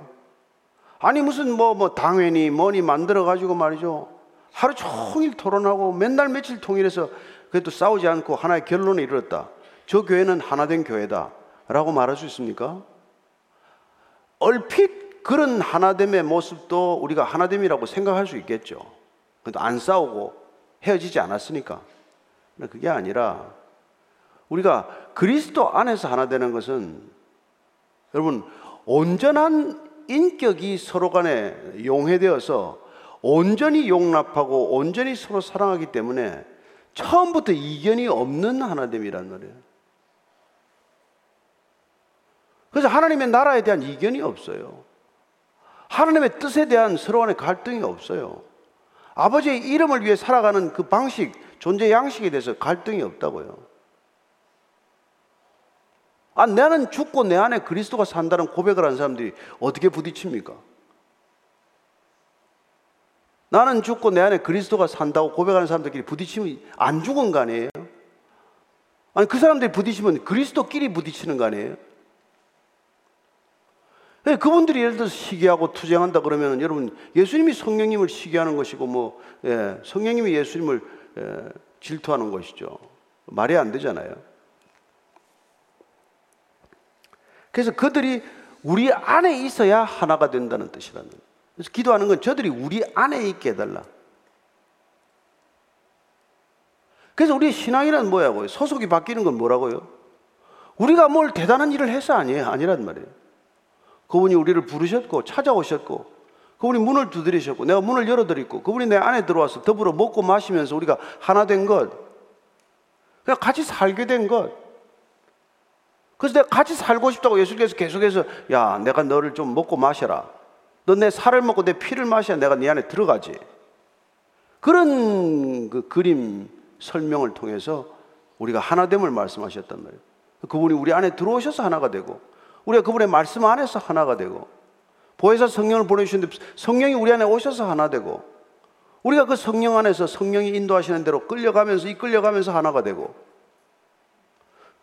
아니, 무슨 뭐, 뭐, 당연히 뭐니 만들어가지고 말이죠. 하루 종일 토론하고 맨날 며칠 통일해서 그래도 싸우지 않고 하나의 결론에 이르렀다. 저 교회는 하나된 교회다. 라고 말할 수 있습니까? 얼핏 그런 하나됨의 모습도 우리가 하나됨이라고 생각할 수 있겠죠. 근데 안 싸우고 헤어지지 않았으니까. 그게 아니라 우리가 그리스도 안에서 하나 되는 것은 여러분 온전한 인격이 서로 간에 용해되어서 온전히 용납하고 온전히 서로 사랑하기 때문에 처음부터 이견이 없는 하나됨이란 말이에요. 그래서 하나님의 나라에 대한 이견이 없어요. 하나님의 뜻에 대한 서로 간의 갈등이 없어요. 아버지의 이름을 위해 살아가는 그 방식, 존재 양식에 대해서 갈등이 없다고요. 아, 나는 죽고 내 안에 그리스도가 산다는 고백을 하는 사람들이 어떻게 부딪힙니까? 나는 죽고 내 안에 그리스도가 산다고 고백하는 사람들끼리 부딪히면 안 죽은 거 아니에요? 아니, 그 사람들이 부딪히면 그리스도끼리 부딪히는 거 아니에요? 네, 그분들이 예를 들어서 시기하고 투쟁한다 그러면 여러분 예수님이 성령님을 시기하는 것이고 뭐 예, 성령님이 예수님을 예, 질투하는 것이죠. 말이 안 되잖아요. 그래서 그들이 우리 안에 있어야 하나가 된다는 뜻이라는. 그래서 기도하는 건 저들이 우리 안에 있게 해달라. 그래서 우리 신앙이란 뭐야고요? 소속이 바뀌는 건 뭐라고요? 우리가 뭘 대단한 일을 해서 아니에요. 아니란 말이에요. 그분이 우리를 부르셨고 찾아오셨고 그분이 문을 두드리셨고 내가 문을 열어드렸고 그분이 내 안에 들어와서 더불어 먹고 마시면서 우리가 하나 된 것. 그냥 같이 살게 된 것. 그래서 내가 같이 살고 싶다고 예수께서 계속해서 야 내가 너를 좀 먹고 마셔라. 너 내 살을 먹고 내 피를 마셔야 내가 네 안에 들어가지. 그런 그 그림 설명을 통해서 우리가 하나됨을 말씀하셨단 말이에요. 그분이 우리 안에 들어오셔서 하나가 되고 우리가 그분의 말씀 안에서 하나가 되고 보혜사 성령을 보내주셨는데 성령이 우리 안에 오셔서 하나 되고 우리가 그 성령 안에서 성령이 인도하시는 대로 끌려가면서 이끌려가면서 하나가 되고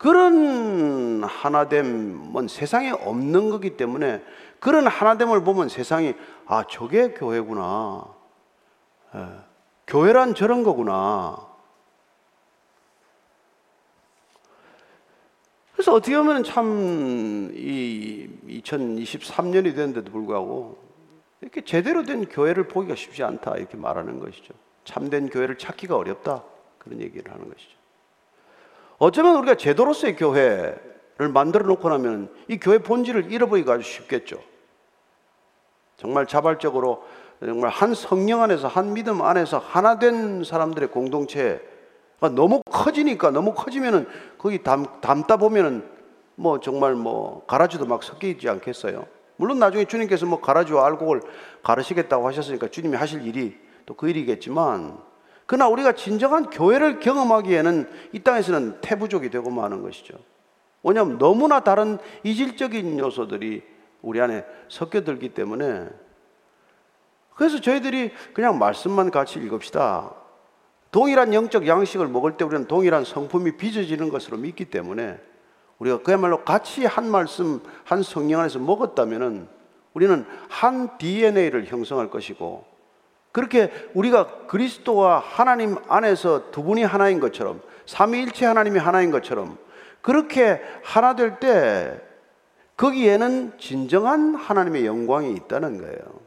그런 하나됨은 세상에 없는 거기 때문에 그런 하나됨을 보면 세상이 아 저게 교회구나 예, 교회란 저런 거구나 그래서 어떻게 보면 참 이 2023년이 됐는데도 불구하고 이렇게 제대로 된 교회를 보기가 쉽지 않다 이렇게 말하는 것이죠. 참된 교회를 찾기가 어렵다 그런 얘기를 하는 것이죠. 어쩌면 우리가 제도로서의 교회를 만들어 놓고 나면 이 교회 본질을 잃어버리기가 아주 쉽겠죠. 정말 자발적으로 정말 한 성령 안에서 한 믿음 안에서 하나 된 사람들의 공동체 그러니까 너무 커지니까 너무 커지면은 거기 담, 담다 보면은 뭐 정말 뭐 가라지도 막 섞여 있지 않겠어요? 물론 나중에 주님께서 뭐 가라지와 알곡을 가르시겠다고 하셨으니까 주님이 하실 일이 또 그 일이겠지만 그러나 우리가 진정한 교회를 경험하기에는 이 땅에서는 태부족이 되고 마는 것이죠. 왜냐하면 너무나 다른 이질적인 요소들이 우리 안에 섞여들기 때문에 그래서 저희들이 그냥 말씀만 같이 읽읍시다. 동일한 영적 양식을 먹을 때 우리는 동일한 성품이 빚어지는 것으로 믿기 때문에 우리가 그야말로 같이 한 말씀, 한 성령 안에서 먹었다면은 우리는 한 DNA를 형성할 것이고 그렇게 우리가 그리스도와 하나님 안에서 두 분이 하나인 것처럼 삼위일체 하나님이 하나인 것처럼 그렇게 하나 될 때 거기에는 진정한 하나님의 영광이 있다는 거예요.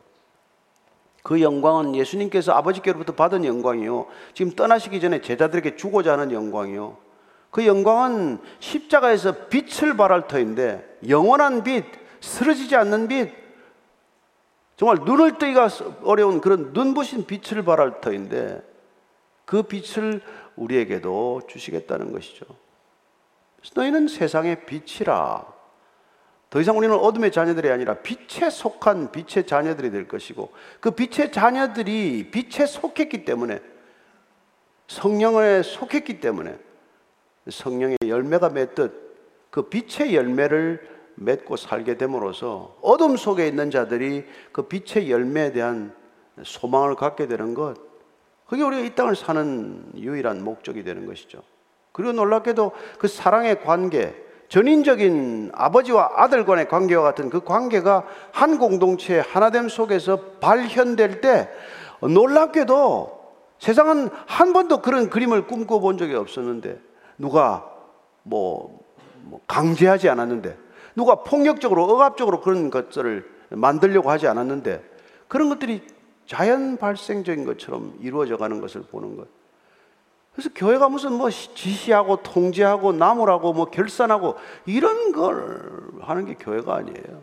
그 영광은 예수님께서 아버지께로부터 받은 영광이요. 지금 떠나시기 전에 제자들에게 주고자 하는 영광이요. 그 영광은 십자가에서 빛을 발할 터인데 영원한 빛, 쓰러지지 않는 빛, 정말 눈을 뜨기가 어려운 그런 눈부신 빛을 발할 터인데 그 빛을 우리에게도 주시겠다는 것이죠. 너희는 세상의 빛이라. 더 이상 우리는 어둠의 자녀들이 아니라 빛에 속한 빛의 자녀들이 될 것이고 그 빛의 자녀들이 빛에 속했기 때문에 성령에 속했기 때문에 성령의 열매가 맺듯 그 빛의 열매를 맺고 살게 됨으로써 어둠 속에 있는 자들이 그 빛의 열매에 대한 소망을 갖게 되는 것 그게 우리가 이 땅을 사는 유일한 목적이 되는 것이죠. 그리고 놀랍게도 그 사랑의 관계, 전인적인 아버지와 아들 간의 관계와 같은 그 관계가 한 공동체 하나됨 속에서 발현될 때 놀랍게도 세상은 한 번도 그런 그림을 꿈꿔본 적이 없었는데 누가 뭐, 뭐 강제하지 않았는데 누가 폭력적으로 억압적으로 그런 것들을 만들려고 하지 않았는데 그런 것들이 자연 발생적인 것처럼 이루어져 가는 것을 보는 것. 그래서 교회가 무슨 뭐 지시하고 통제하고 나무라고 뭐 결산하고 이런 걸 하는 게 교회가 아니에요.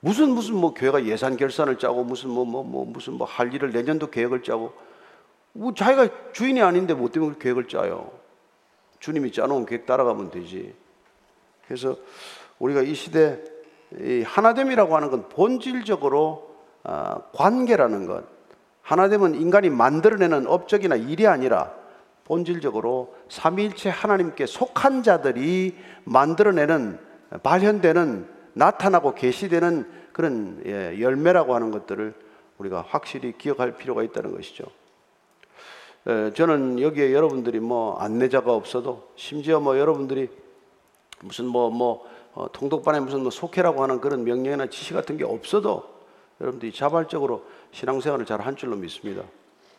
무슨 무슨 뭐 교회가 예산 결산을 짜고 무슨 뭐 뭐 뭐 무슨 뭐 할 일을 내년도 계획을 짜고 뭐 자기가 주인이 아닌데 뭐 때문에 계획을 짜요. 주님이 짜놓은 계획 따라가면 되지. 그래서 우리가 이 시대 이 하나됨이라고 하는 건 본질적으로 아, 관계라는 것. 하나됨은 인간이 만들어내는 업적이나 일이 아니라 본질적으로 삼위일체 하나님께 속한 자들이 만들어내는 발현되는 나타나고 계시되는 그런 예, 열매라고 하는 것들을 우리가 확실히 기억할 필요가 있다는 것이죠. 저는 여기에 여러분들이 뭐 안내자가 없어도 심지어 뭐 여러분들이 무슨 뭐뭐 뭐, 어, 통독반에 무슨 뭐 속해라고 하는 그런 명령이나 지시 같은 게 없어도 여러분들이 자발적으로 신앙생활을 잘 한 줄로 믿습니다.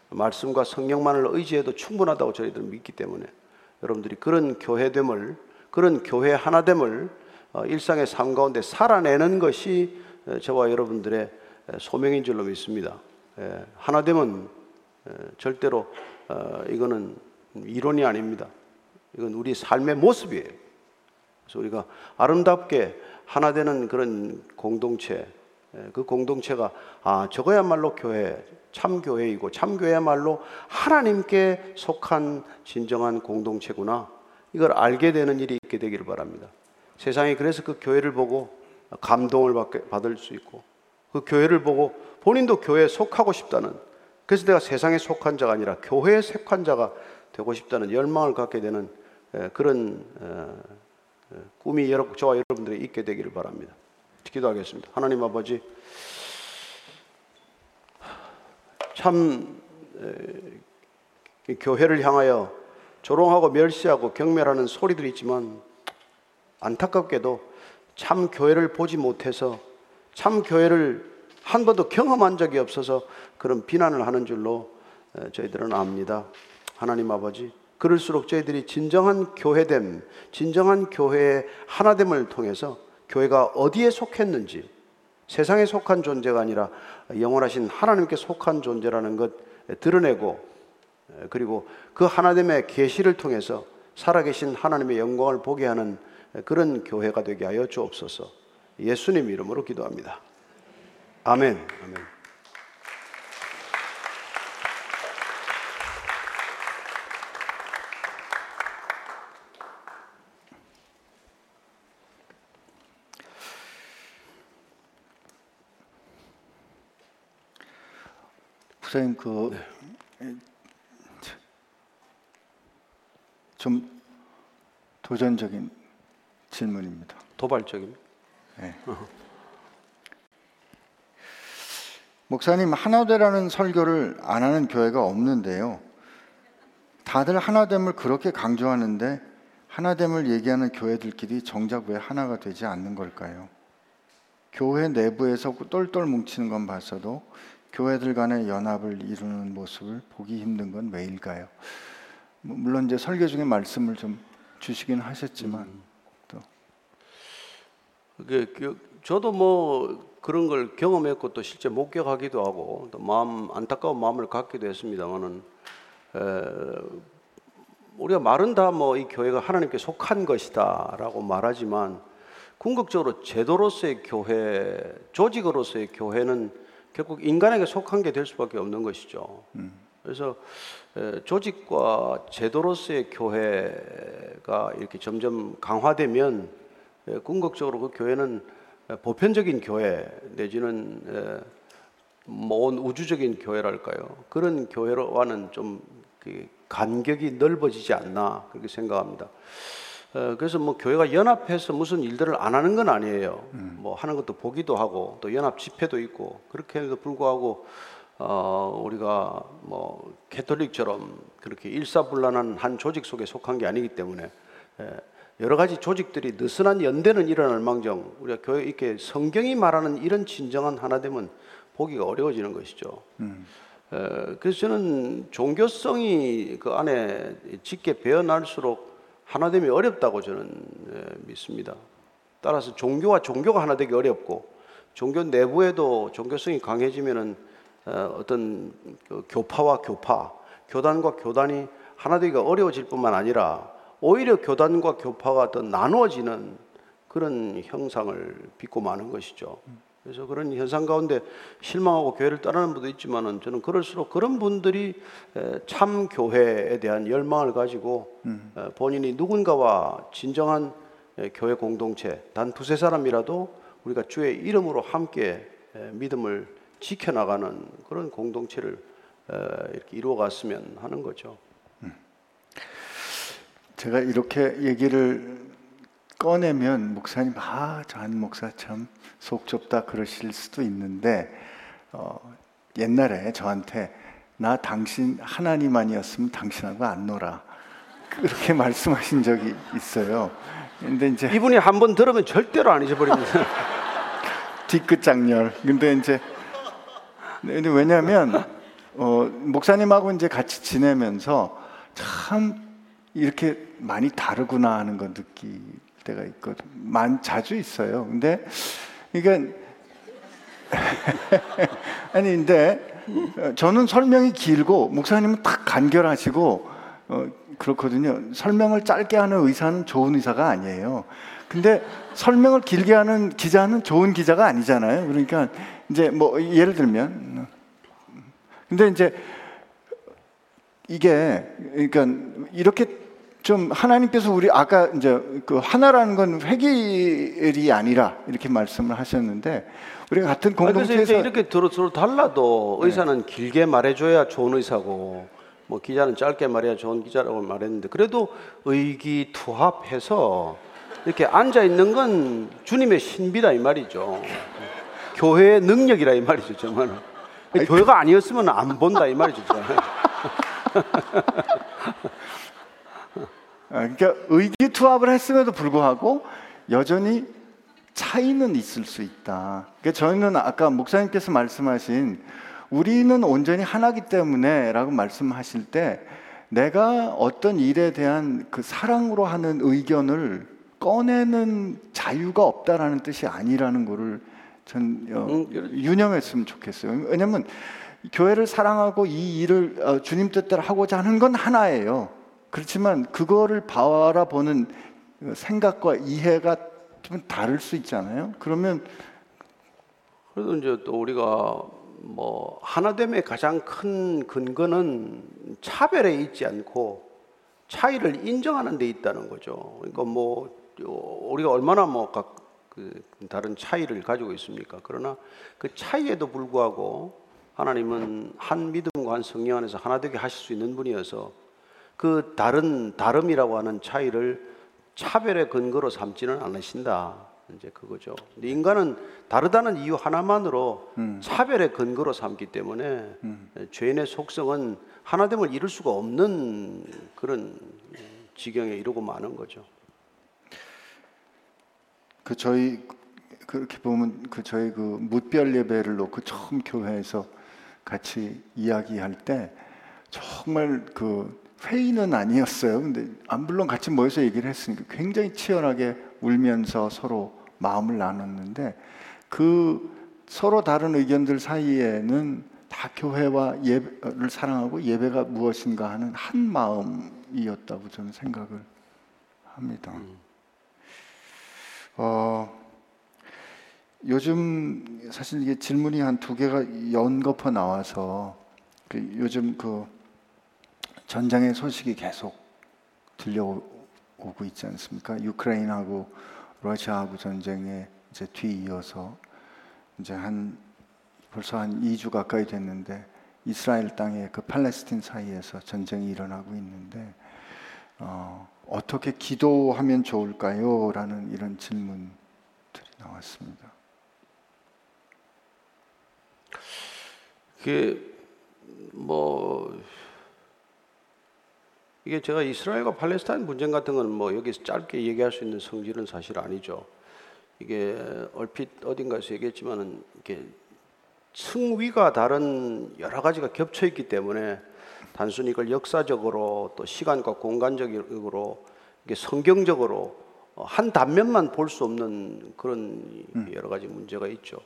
말씀과 성령만을 의지해도 충분하다고 저희들은 믿기 때문에 여러분들이 그런 교회됨을 그런 교회 하나됨을 어, 일상의 삶 가운데 살아내는 것이 저와 여러분들의 소명인 줄로 믿습니다. 하나됨은 절대로 어, 이거는 이론이 아닙니다. 이건 우리 삶의 모습이에요. 그래서 우리가 아름답게 하나 되는 그런 공동체, 그 공동체가 아 저거야말로 교회, 참 교회이고 참 교회야말로 하나님께 속한 진정한 공동체구나. 이걸 알게 되는 일이 있게 되기를 바랍니다. 세상이 그래서 그 교회를 보고 감동을 받을 수 있고 그 교회를 보고 본인도 교회에 속하고 싶다는 그래서 내가 세상에 속한 자가 아니라 교회에 속한 자가 되고 싶다는 열망을 갖게 되는 그런 꿈이 저와 여러분들이 있게 되기를 바랍니다. 기도하겠습니다. 하나님 아버지, 참 교회를 향하여 조롱하고 멸시하고 경멸하는 소리들이 있지만 안타깝게도 참 교회를 보지 못해서 참 교회를 한 번도 경험한 적이 없어서 그런 비난을 하는 줄로 저희들은 압니다. 하나님 아버지, 그럴수록 저희들이 진정한 교회됨, 진정한 교회의 하나됨을 통해서 교회가 어디에 속했는지 세상에 속한 존재가 아니라 영원하신 하나님께 속한 존재라는 것 드러내고 그리고 그 하나됨의 계시를 통해서 살아계신 하나님의 영광을 보게 하는 그런 교회가 되게 하여 주옵소서. 예수님 이름으로 기도합니다. 아멘. 아멘.
부사님 그좀 네. 도전적인 질문입니다.
도발적인?
네. 목사님 하나되라는 설교를 안 하는 교회가 없는데요. 다들 하나됨을 그렇게 강조하는데 하나됨을 얘기하는 교회들끼리 정작 왜 하나가 되지 않는 걸까요? 교회 내부에서 똘똘 뭉치는 건 봤어도 교회들 간의 연합을 이루는 모습을 보기 힘든 건 왜일까요? 뭐 물론 이제 설교 중에 말씀을 좀 주시긴 하셨지만 음. 또
그게 저도 뭐 그런 걸 경험했고 또 실제 목격하기도 하고 또 마음 안타까운 마음을 갖기도 했습니다만은 우리가 말은 다 뭐 이 교회가 하나님께 속한 것이다라고 말하지만 궁극적으로 제도로서의 교회, 조직으로서의 교회는 결국 인간에게 속한 게 될 수밖에 없는 것이죠. 그래서 조직과 제도로서의 교회가 이렇게 점점 강화되면 궁극적으로 그 교회는 보편적인 교회 내지는 온 우주적인 교회랄까요? 그런 교회와는 좀그 간격이 넓어지지 않나 그렇게 생각합니다. 그래서 뭐 교회가 연합해서 무슨 일들을 안 하는 건 아니에요. 음. 뭐 하는 것도 보기도 하고 또 연합 집회도 있고 그렇게도 불구하고 어 우리가 뭐 캐톨릭처럼 그렇게 일사불란한 한 조직 속에 속한 게 아니기 때문에 여러 가지 조직들이 느슨한 연대는 일어날 망정 우리가 교회 이렇게 성경이 말하는 이런 진정한 하나됨은 보기가 어려워지는 것이죠. 음. 그래서 저는 종교성이 그 안에 짙게 배어날수록 하나됨이 어렵다고 저는 믿습니다. 따라서 종교와 종교가 하나 되기 어렵고 종교 내부에도 종교성이 강해지면은 어, 어떤 그 교파와 교파, 교단과 교단이 하나 되기가 어려워질 뿐만 아니라 오히려 교단과 교파가 더 나누어지는 그런 형상을 빚고 마는 것이죠. 그래서 그런 현상 가운데 실망하고 교회를 떠나는 분도 있지만은 저는 그럴수록 그런 분들이 참 교회에 대한 열망을 가지고 음. 본인이 누군가와 진정한 교회 공동체 단 두세 사람이라도 우리가 주의 이름으로 함께 믿음을 지켜나가는 그런 공동체를 이렇게 이루어갔으면 하는 거죠. 음.
제가 이렇게 얘기를 꺼내면 목사님 아저 한 목사 참 속 좁다 그러실 수도 있는데 어, 옛날에 저한테 나 당신 하나님 아니었으면 당신하고 안 놀아 그렇게 말씀하신 적이 있어요.
근데 이제 이분이 한 번 들으면 절대로 안 잊어버립니다.
뒤끝 장렬. 근데 이제 근데 왜냐하면 어, 목사님하고 이제 같이 지내면서 참 이렇게 많이 다르구나 하는 거 느낄 때가 있거든. 만 자주 있어요. 근데 그러니까 아니 근데 저는 설명이 길고 목사님은 딱 간결하시고 어, 그렇거든요. 설명을 짧게 하는 의사는 좋은 의사가 아니에요. 근데 설명을 길게 하는 기자는 좋은 기자가 아니잖아요. 그러니까 이제 뭐 예를 들면 근데 이제 이게 그러니까 이렇게 좀 하나님께서 우리 아까 이제 그 하나라는 건 회개일이 아니라 이렇게 말씀을 하셨는데 우리가 같은 공동체에서
이렇게 서로 서로 달라도 네. 의사는 네. 길게 말해줘야 좋은 의사고 뭐 기자는 짧게 말해야 좋은 기자라고 말했는데 그래도 의기투합해서 이렇게 앉아 있는 건 주님의 신비다 이 말이죠. 교회의 능력이라 이 말이죠, 정말. 교회가 아니었으면 안 본다 이 말이죠.
아, 그러니까 의기투합을 했음에도 불구하고 여전히 차이는 있을 수 있다. 그러니까 저희는 아까 목사님께서 말씀하신 우리는 온전히 하나기 때문에라고 말씀하실 때 내가 어떤 일에 대한 그 사랑으로 하는 의견을 꺼내는 자유가 없다라는 뜻이 아니라는 것을 전 어, 음, 유념했으면 좋겠어요. 왜냐하면 교회를 사랑하고 이 일을 어, 주님 뜻대로 하고자 하는 건 하나예요. 그렇지만 그거를 바라보는 생각과 이해가 좀 다를 수 있잖아요. 그러면
그래도 이제 또 우리가 뭐 하나됨의 가장 큰 근거는 차별에 있지 않고 차이를 인정하는 데 있다는 거죠. 그러니까 뭐 우리가 얼마나 뭐 각 그 다른 차이를 가지고 있습니까? 그러나 그 차이에도 불구하고 하나님은 한 믿음과 한 성령 안에서 하나 되게 하실 수 있는 분이어서 그 다른 다름이라고 하는 차이를 차별의 근거로 삼지는 않으신다. 이제 그거죠. 인간은 다르다는 이유 하나만으로 음. 차별의 근거로 삼기 때문에 음. 죄인의 속성은 하나됨을 이룰 수가 없는 그런 지경에 이르고 마는 거죠.
그 저희 그렇게 보면 그 저희 그 무별 예배를 놓고 처음 교회에서 같이 이야기할 때 정말 그 회의는 아니었어요. 근데 물론 같이 모여서 얘기를 했으니까 굉장히 치열하게 울면서 서로 마음을 나눴는데 그 서로 다른 의견들 사이에는 다 교회와 예배를 사랑하고 예배가 무엇인가 하는 한 마음이 기도이었다고 저는 생각을 합니다. 어, 요즘 사실 이게 질문이 한 두 개가 연거푸 나와서 그 요즘 그 전장의 소식이 계속 들려오고 있지 않습니까? 유크레인하고 러시아하고 전쟁에 이제 뒤이어서 이제 한 벌써 한 2주 가까이 됐는데 이스라엘 땅에 그 팔레스틴 사이에서 전쟁이 일어나고 있는데 어, 어떻게 기도하면 좋을까요? 라는 이런 질문들이 나왔습니다.
그게 뭐 이게 제가 이스라엘과 팔레스타인 분쟁 같은 건뭐 여기서 짧게 얘기할 수 있는 성질은 사실 아니죠. 이게 얼핏 어딘가에서 얘기했지만은 이게 층위가 다른 여러 가지가 겹쳐 있기 때문에 단순히 이걸 역사적으로 또 시간과 공간적으로 이게 성경적으로 한 단면만 볼 수 없는 그런 여러 가지 문제가 있죠.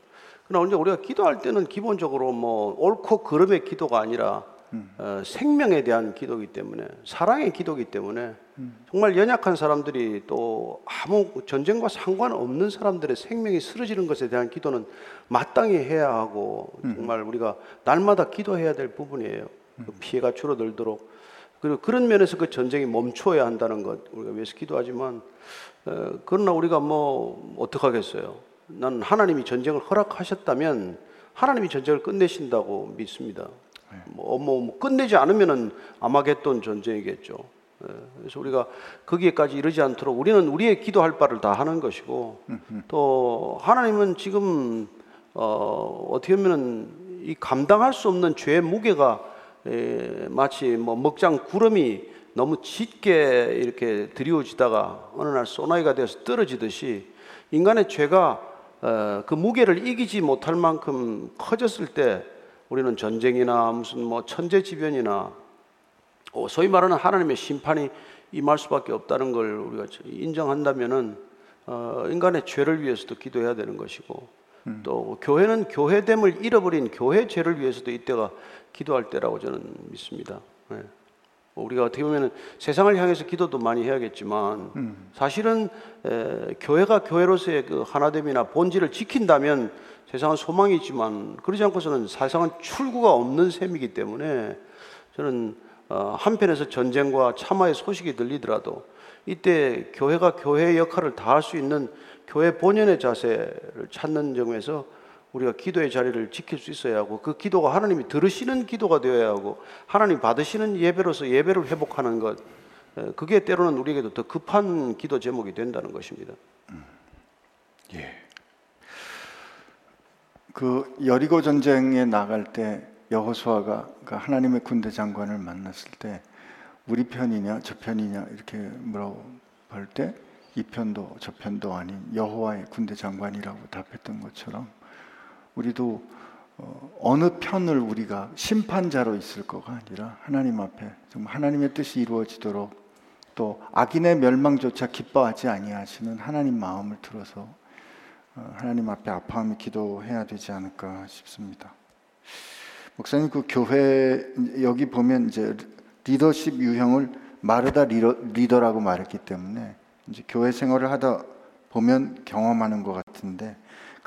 그러나 이제 우리가 기도할 때는 기본적으로 뭐 옳고 그름의 기도가 아니라 어, 생명에 대한 기도이기 때문에 사랑의 기도이기 때문에 정말 연약한 사람들이 또 아무 전쟁과 상관없는 사람들의 생명이 쓰러지는 것에 대한 기도는 마땅히 해야 하고 정말 우리가 날마다 기도해야 될 부분이에요. 그 피해가 줄어들도록 그리고 그런 면에서 그 전쟁이 멈춰야 한다는 것 우리가 위해서 기도하지만 어, 그러나 우리가 뭐 어떡하겠어요? 나는 하나님이 전쟁을 허락하셨다면 하나님이 전쟁을 끝내신다고 믿습니다. 뭐, 뭐, 뭐 끝내지 않으면은 아마겟돈 전쟁이겠죠. 예, 그래서 우리가 거기에까지 이르지 않도록 우리는 우리의 기도할 바를 다 하는 것이고 또 하나님은 지금 어, 어떻게 보면은 이 감당할 수 없는 죄의 무게가 에, 마치 뭐 먹장 구름이 너무 짙게 이렇게 드리워지다가 어느 날 소나기가 되어서 떨어지듯이 인간의 죄가 어, 그 무게를 이기지 못할 만큼 커졌을 때 우리는 전쟁이나 무슨 뭐 천재지변이나 어, 소위 말하는 하나님의 심판이 임할 수밖에 없다는 걸 우리가 인정한다면은 어, 인간의 죄를 위해서도 기도해야 되는 것이고 또 교회는 교회됨을 잃어버린 교회 죄를 위해서도 이때가 기도할 때라고 저는 믿습니다. 네. 뭐 우리가 어떻게 보면 세상을 향해서 기도도 많이 해야겠지만 사실은 에, 교회가 교회로서의 그 하나됨이나 본질을 지킨다면 세상은 소망이 있지만 그러지 않고서는 세상은 출구가 없는 셈이기 때문에 저는 어, 한편에서 전쟁과 참화의 소식이 들리더라도 이때 교회가 교회의 역할을 다할 수 있는 교회 본연의 자세를 찾는 점에서 우리가 기도의 자리를 지킬 수 있어야 하고 그 기도가 하나님이 들으시는 기도가 되어야 하고 하나님 받으시는 예배로서 예배를 회복하는 것 에, 그게 때로는 우리에게도 더 급한 기도 제목이 된다는 것입니다.
예. 그 여리고 전쟁에 나갈 때 여호수아가 그 하나님의 군대 장관을 만났을 때 우리 편이냐 저 편이냐 이렇게 뭐라고 할때 이 편도 저 편도 아닌 여호와의 군대 장관이라고 답했던 것처럼 우리도 어, 어느 편을 우리가 심판자로 있을 거가 아니라 하나님 앞에 정말 하나님의 뜻이 이루어지도록 또 악인의 멸망조차 기뻐하지 아니하시는 하나님 마음을 들어서 어, 하나님 앞에 아파하며 기도해야 되지 않을까 싶습니다. 목사님 그 교회 여기 보면 이제 리더십 유형을 마르다 리더, 리더라고 말했기 때문에 이제 교회 생활을 하다 보면 경험하는 것 같은데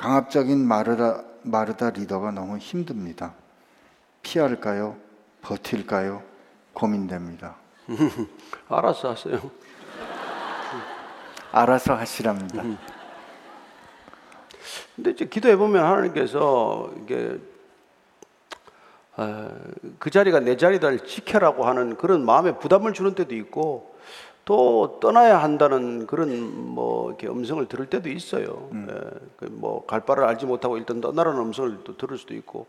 강압적인 마르다 마르다 리더가 너무 힘듭니다. 피할까요? 버틸까요? 고민됩니다.
알아서 하세요.
알아서 하시랍니다.
근데 이제 기도해 보면 하나님께서 이게 어, 그 자리가 내 자리다를 지켜라고 하는 그런 마음에 부담을 주는 때도 있고 또 떠나야 한다는 그런 뭐 이렇게 음성을 들을 때도 있어요. 예, 그 뭐갈 바를 알지 못하고 일단 떠나라는 음성을 또 들을 수도 있고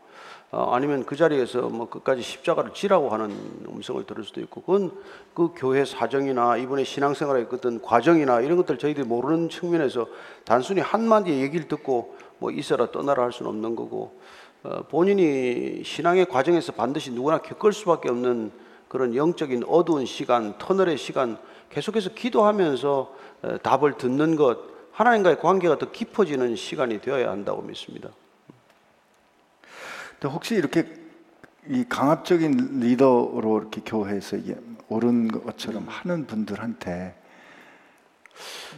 어, 아니면 그 자리에서 뭐 끝까지 십자가를 지라고 하는 음성을 들을 수도 있고 그건 그 교회 사정이나 이분의 신앙생활의 어떤 과정이나 이런 것들 저희들이 모르는 측면에서 단순히 한 마디 얘기를 듣고 뭐 있어라 떠나라 할 수는 없는 거고 어, 본인이 신앙의 과정에서 반드시 누구나 겪을 수밖에 없는 그런 영적인 어두운 시간, 터널의 시간 계속해서 기도하면서 어, 답을 듣는 것 하나님과의 관계가 더 깊어지는 시간이 되어야 한다고 믿습니다.
근데 혹시 이렇게 이 강압적인 리더로 이렇게 교회에서 이게 옳은 것처럼 하는 분들한테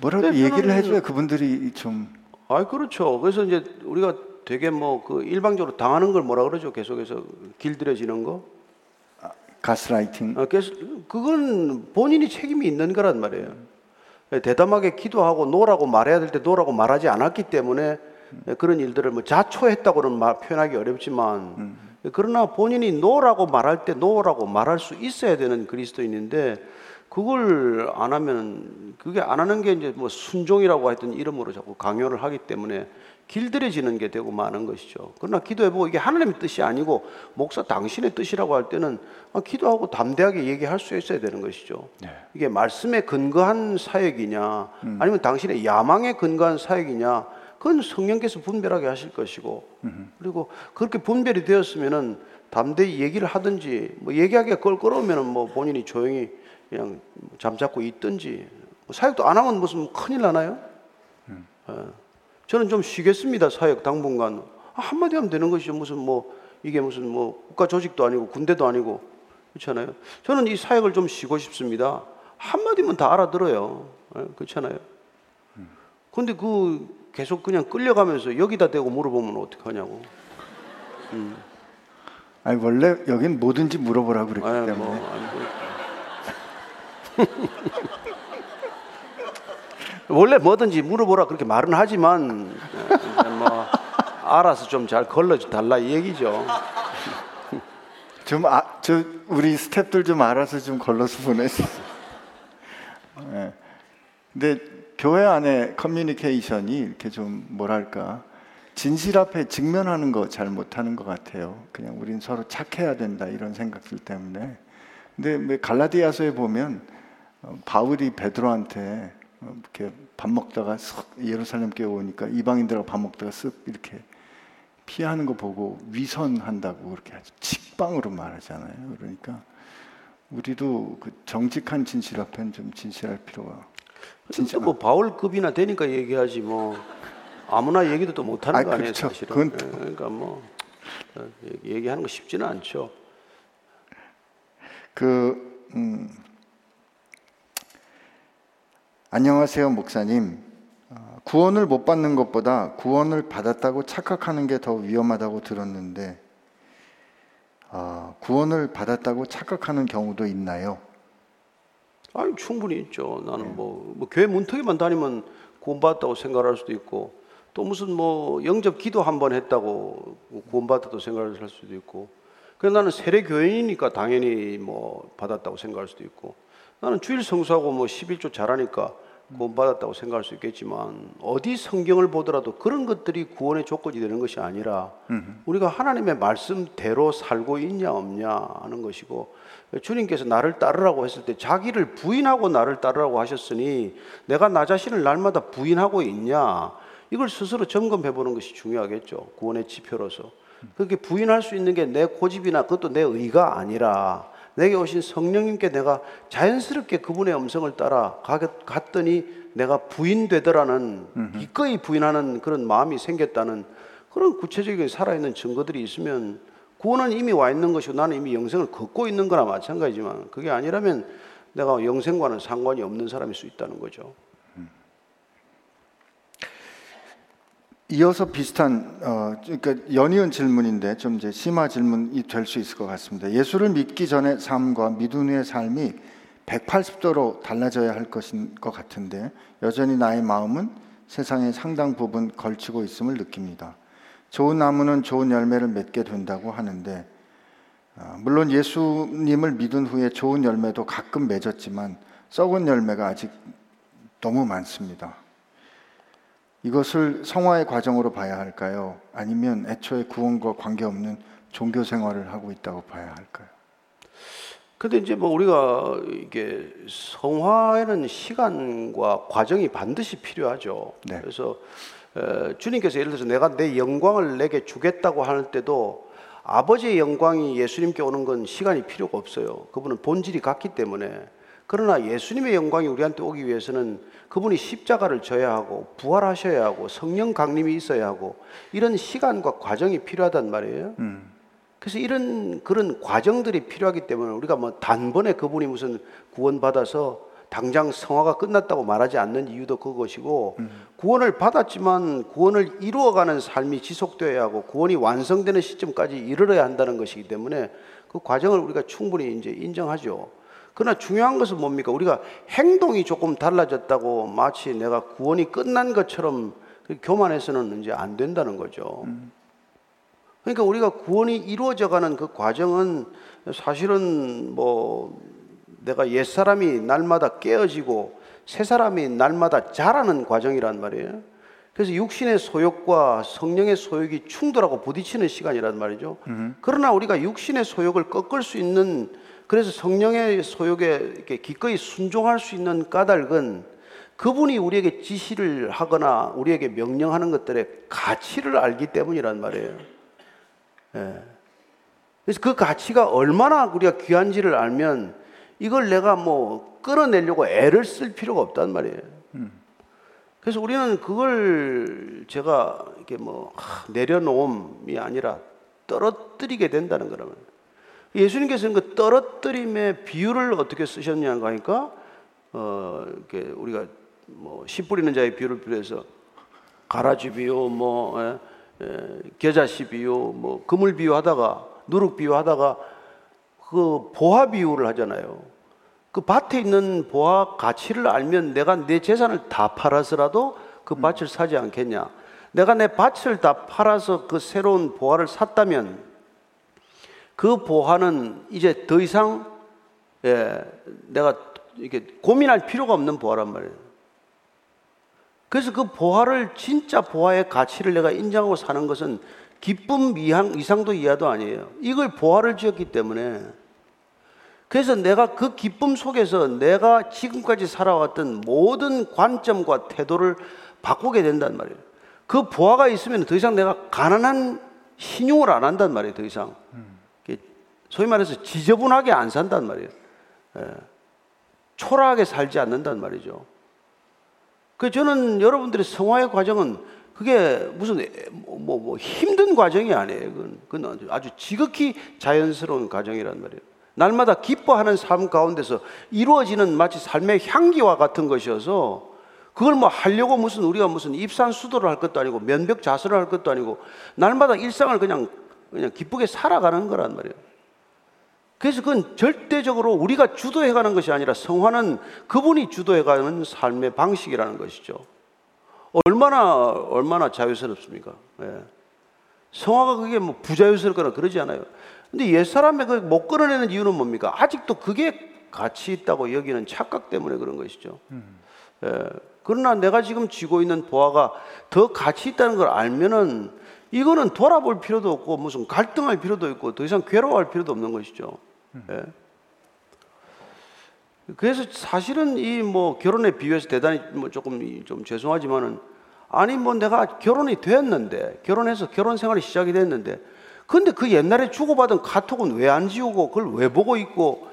뭐라도
근데
얘기를 해줘야 그분들이 좀
아, 그렇죠. 그래서 이제 우리가 되게 뭐 그 일방적으로 당하는 걸 뭐라 그러죠? 계속해서 길들여지는 거.
가스라이팅
어, 그래서 그건 본인이 책임이 있는 거란 말이에요. 대담하게 기도하고 no라고 말해야 될 때 no라고 말하지 않았기 때문에 그런 일들을 뭐 자초했다고는 말- 표현하기 어렵지만 그러나 본인이 no라고 말할 때 no라고 말할 수 있어야 되는 그리스도인인데 그걸 안 하면 그게 안 하는 게 이제 뭐 순종이라고 하여튼 이름으로 자꾸 강요를 하기 때문에 길들여지는 게 되고 마는 것이죠. 그러나 기도해보고 이게 하나님의 뜻이 아니고 목사 당신의 뜻이라고 할 때는 아, 기도하고 담대하게 얘기할 수 있어야 되는 것이죠. 이게 말씀에 근거한 사역이냐 아니면 당신의 야망에 근거한 사역이냐 그건 성령께서 분별하게 하실 것이고 그리고 그렇게 분별이 되었으면은 담대히 얘기를 하든지 뭐 얘기하기가 껄끄러우면은 뭐 본인이 조용히 그냥 잠자고 있든지. 뭐 사역도 안 하면 무슨 큰일 나나요? 예. 저는 좀 쉬겠습니다 사역 당분간. 아, 한마디 하면 되는 것이죠. 무슨 뭐 이게 무슨 뭐 국가 조직도 아니고 군대도 아니고. 그렇잖아요. 저는 이 사역을 좀 쉬고 싶습니다. 한마디면 다 알아들어요. 예, 그렇잖아요. 근데 그 계속 그냥 끌려가면서 여기다 대고 물어보면 어떡하냐고.
아니 원래 여긴 뭐든지 물어보라고 그랬기
아이,
때문에.
뭐, 아니, 뭐. 원래 뭐든지 물어보라 그렇게 말은 하지만 이제 뭐 알아서 좀 잘 걸러 달라 이 얘기죠.
좀 아, 저 우리 스탭들 좀 알아서 좀 걸러서 보내세요. 예. 근데 교회 안에 커뮤니케이션이 이렇게 좀 뭐랄까 진실 앞에 직면하는 거 잘 못하는 것 같아요. 그냥 우린 서로 착해야 된다 이런 생각들 때문에. 근데 왜 갈라디아서에 보면 어, 바울이 베드로한테 어, 이렇게 밥 먹다가 쓱 예루살렘 교회 오니까 이방인들하고 밥 먹다가 쓱 이렇게 피하는 거 보고 위선한다고 그렇게 아주 직방으로 말하잖아요. 그러니까 우리도 그 정직한 진실 앞엔 좀 진실할 필요가
진짜 뭐 바울급이나 되니까 얘기하지 뭐 아무나 얘기도 또 못하는
아이,
거 아니에요
그렇죠.
사실은.
그건
예, 그러니까 뭐 어, 얘기- 얘기하는 거 쉽지는 않죠.
그 음, 안녕하세요 목사님. 어, 구원을 못 받는 것보다 구원을 받았다고 착각하는 게 더 위험하다고 들었는데 아, 구원을 받았다고 착각하는 경우도 있나요?
아니 충분히 있죠. 나는 뭐, 뭐 교회 문턱에만 다니면 구원받았다고 생각할 수도 있고 또 무슨 뭐 영접 기도 한 번 했다고 구원받았다고 생각을 할 수도 있고 그래 나는 세례 교인이니까 당연히 뭐 받았다고 생각할 수도 있고 나는 주일 성수하고 뭐 11조 잘하니까 구원받았다고 생각할 수 있겠지만 어디 성경을 보더라도 그런 것들이 구원의 조건이 되는 것이 아니라 우리가 하나님의 말씀대로 살고 있냐 없냐 하는 것이고 주님께서 나를 따르라고 했을 때 자기를 부인하고 나를 따르라고 하셨으니 내가 나 자신을 날마다 부인하고 있냐? 이걸 스스로 점검해 보는 것이 중요하겠죠. 구원의 지표로서. 그렇게 부인할 수 있는 게 내 고집이나 그것도 내 의가 아니라 내게 오신 성령님께 내가 자연스럽게 그분의 음성을 따라 가- 갔더니 내가 부인되더라는 기꺼이 부인하는 그런 마음이 생겼다는 그런 구체적인 살아있는 증거들이 있으면 구원은 이미 와 있는 것이고 나는 이미 영생을 걷고 있는 거나 마찬가지지만 그게 아니라면 내가 영생과는 상관이 없는 사람일 수 있다는 거죠.
이어서 비슷한 어, 그러니까 연이은 질문인데 좀 이제 심화 질문이 될 수 있을 것 같습니다. 예수를 믿기 전의 삶과 믿은 후의 삶이 180도로 달라져야 할 것인 것 같은데 여전히 나의 마음은 세상의 상당 부분 걸치고 있음을 느낍니다. 좋은 나무는 좋은 열매를 맺게 된다고 하는데 아, 물론 예수님을 믿은 후에 좋은 열매도 가끔 맺었지만 썩은 열매가 아직 너무 많습니다. 이것을 성화의 과정으로 봐야 할까요? 아니면 애초에 구원과 관계없는 종교 생활을 하고 있다고 봐야 할까요?
근데 이제 뭐 우리가 이게 성화에는 시간과 과정이 반드시 필요하죠.
네.
그래서 어, 주님께서 예를 들어서 내가 내 영광을 내게 주겠다고 할 때도 아버지의 영광이 예수님께 오는 건 시간이 필요가 없어요. 그분은 본질이 같기 때문에. 그러나 예수님의 영광이 우리한테 오기 위해서는 그분이 십자가를 져야 하고 부활하셔야 하고 성령 강림이 있어야 하고 이런 시간과 과정이 필요하단 말이에요. 그래서 이런 그런 과정들이 필요하기 때문에 우리가 뭐 단번에 그분이 무슨 구원받아서 당장 성화가 끝났다고 말하지 않는 이유도 그것이고 구원을 받았지만 구원을 이루어가는 삶이 지속되어야 하고 구원이 완성되는 시점까지 이르러야 한다는 것이기 때문에 그 과정을 우리가 충분히 이제 인정하죠. 그러나 중요한 것은 뭡니까? 우리가 행동이 조금 달라졌다고 마치 내가 구원이 끝난 것처럼 교만해서는 이제 안 된다는 거죠. 그러니까 우리가 구원이 이루어져 가는 그 과정은 사실은 뭐 내가 옛 사람이 날마다 깨어지고 새 사람이 날마다 자라는 과정이란 말이에요. 그래서 육신의 소욕과 성령의 소욕이 충돌하고 부딪히는 시간이란 말이죠. 그러나 우리가 육신의 소욕을 꺾을 수 있는 그래서 성령의 소욕에 이렇게 기꺼이 순종할 수 있는 까닭은 그분이 우리에게 지시를 하거나 우리에게 명령하는 것들의 가치를 알기 때문이란 말이에요. 예. 그래서 그 가치가 얼마나 우리가 귀한지를 알면 이걸 내가 뭐 끌어내려고 애를 쓸 필요가 없단 말이에요. 그래서 우리는 그걸 제가 이렇게 뭐 내려놓음이 아니라 떨어뜨리게 된다는 거라면 예수님께서는 그 떨어뜨림의 비유를 어떻게 쓰셨냐고 하니까 어 이렇게 우리가 뭐씨 뿌리는 자의 비유를 빌해서 가라지 비유 뭐 에, 에, 겨자씨 비유 뭐 그물 비유하다가 누룩 비유하다가 그 보화 비유를 하잖아요. 그 밭에 있는 보화 가치를 알면 내가 내 재산을 다 팔아서라도 그 밭을 사지 않겠냐. 내가 내 밭을 다 팔아서 그 새로운 보화를 샀다면 그 보화는 이제 더 이상 예, 내가 이렇게 고민할 필요가 없는 보화란 말이에요. 그래서 그 보화를 진짜 보화의 가치를 내가 인정하고 사는 것은 기쁨 이상, 이상도 이하도 아니에요. 이걸 보화를 지었기 때문에 그래서 내가 그 기쁨 속에서 내가 지금까지 살아왔던 모든 관점과 태도를 바꾸게 된단 말이에요. 그 보화가 있으면 더 이상 내가 가난한 신용을 안 한단 말이에요. 더 이상. 소위 말해서 지저분하게 안 산단 말이에요. 예. 초라하게 살지 않는단 말이죠. 그 저는 여러분들의 성화의 과정은 그게 무슨 뭐, 뭐 힘든 과정이 아니에요. 그건, 그건 아주 지극히 자연스러운 과정이란 말이에요. 날마다 기뻐하는 삶 가운데서 이루어지는 마치 삶의 향기와 같은 것이어서 그걸 뭐 하려고 무슨 우리가 무슨 입산 수도를 할 것도 아니고 면벽 자수를 할 것도 아니고 날마다 일상을 그냥 그냥 기쁘게 살아가는 거란 말이에요. 그래서 그건 절대적으로 우리가 주도해가는 것이 아니라 성화는 그분이 주도해가는 삶의 방식이라는 것이죠. 얼마나 얼마나 자유스럽습니까? 예. 성화가 그게 뭐 부자유스럽거나 그러지 않아요. 근데 옛 사람의 그못 끌어내는 이유는 뭡니까? 아직도 그게 가치 있다고 여기는 착각 때문에 그런 것이죠. 음. 예. 그러나 내가 지금 쥐고 있는 보화가 더 가치 있다는 걸 알면은 이거는 돌아볼 필요도 없고 무슨 갈등할 필요도 있고 더 이상 괴로워할 필요도 없는 것이죠. 예. 그래서 사실은 이 뭐 결혼에 비유해서 대단히 뭐 조금 좀 죄송하지만은 아니 뭐 내가 결혼이 됐는데 결혼해서 결혼 생활이 시작이 됐는데 근데 그 옛날에 주고받은 카톡은 왜 안 지우고 그걸 왜 보고 있고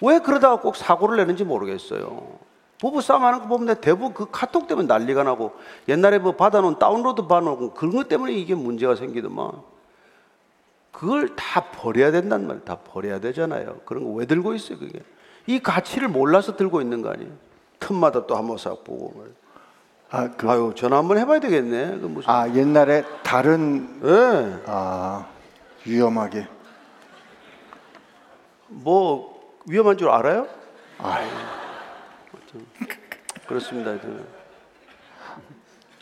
왜 그러다가 꼭 사고를 내는지 모르겠어요. 부부 싸움 하는 거 보면 대부분 그 카톡 때문에 난리가 나고 옛날에 뭐 받아놓은 다운로드 받아놓은 그런 것 때문에 이게 문제가 생기더만 그걸 다 버려야 된단 말이에요. 다 버려야 되잖아요. 그런 거 왜 들고 있어요, 그게? 이 가치를 몰라서 들고 있는 거 아니에요? 틈마다 또 한번 싹 보고. 아, 그, 아유, 전화 한번 해봐야 되겠네. 그
무슨... 아, 옛날에 다른. 네. 아, 위험하게.
뭐, 위험한 줄 알아요? 아, 그렇습니다.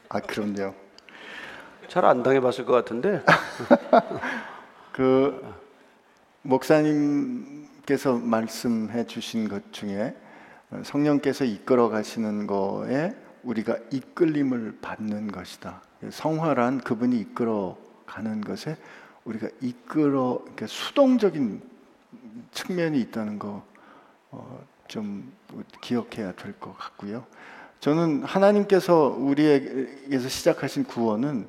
아, 그럼요.
잘 안 당해봤을 것 같은데.
그 목사님께서 말씀해 주신 것 중에 성령께서 이끌어 가시는 거에 우리가 이끌림을 받는 것이다. 성화란 그분이 이끌어 가는 것에 우리가 이끌어 그러니까 수동적인 측면이 있다는 거 좀 어, 기억해야 될 것 같고요. 저는 하나님께서 우리에게서 시작하신 구원은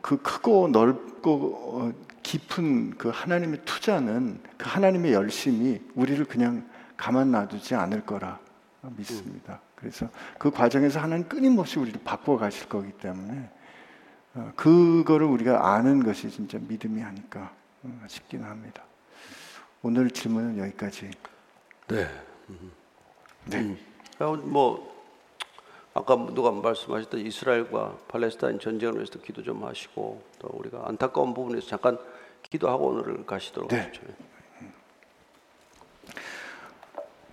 그 크고 넓고 어, 깊은 그 하나님의 투자는 그 하나님의 열심이 우리를 그냥 가만 놔두지 않을 거라 믿습니다. 그래서 그 과정에서 하나님 끊임없이 우리를 바꿔 가실 거기 때문에 어, 그거를 우리가 아는 것이 진짜 믿음이 아닐까 어, 싶기는 합니다. 오늘 질문은 여기까지.
네. 네. 뭐 아까 누가 말씀하셨던 이스라엘과 팔레스타인 전쟁을 위해서 기도 좀 하시고 또 우리가 안타까운 부분에서 잠깐 기도하고 오늘을 가시도록
네.
하죠.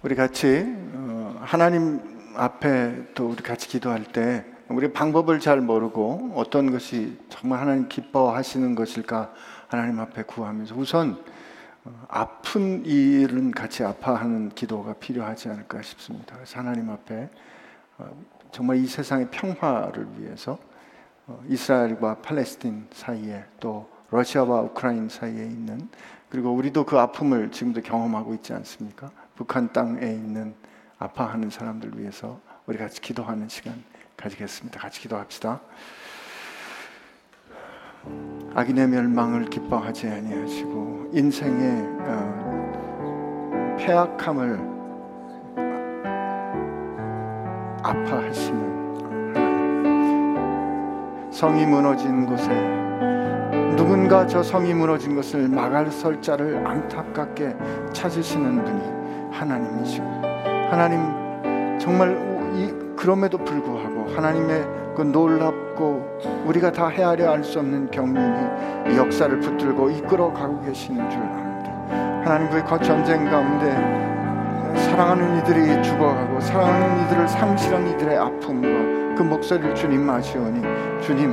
우리 같이 어, 하나님 앞에 또 우리 같이 기도할 때 우리 방법을 잘 모르고 어떤 것이 정말 하나님 기뻐하시는 것일까 하나님 앞에 구하면서 우선 어, 아픈 일은 같이 아파하는 기도가 필요하지 않을까 싶습니다. 하나님 앞에 어, 정말 이 세상의 평화를 위해서 이스라엘과 팔레스틴 사이에 또 러시아와 우크라이나 사이에 있는 그리고 우리도 그 아픔을 지금도 경험하고 있지 않습니까? 북한 땅에 있는 아파하는 사람들 위해서 우리 같이 기도하는 시간 가지겠습니다. 같이 기도합시다. 악인의 멸망을 기뻐하지 아니하시고 인생의 어, 폐악함을 아파하시는 하나님. 성이 무너진 곳에 누군가 저 성이 무너진 것을 막을 설 자를 안타깝게 찾으시는 분이 하나님이시고 하나님 정말 이 그럼에도 불구하고 하나님의 그 놀랍 고 우리가 다 헤아려 알 수 없는 경륜이 역사를 붙들고 이끌어 가고 계시는 줄 압니다. 하나님 그 전쟁 가운데 사랑하는 이들이 죽어가고 사랑하는 이들을 상실한 이들의 아픔과 그 목소리를 주님 마시오니 주님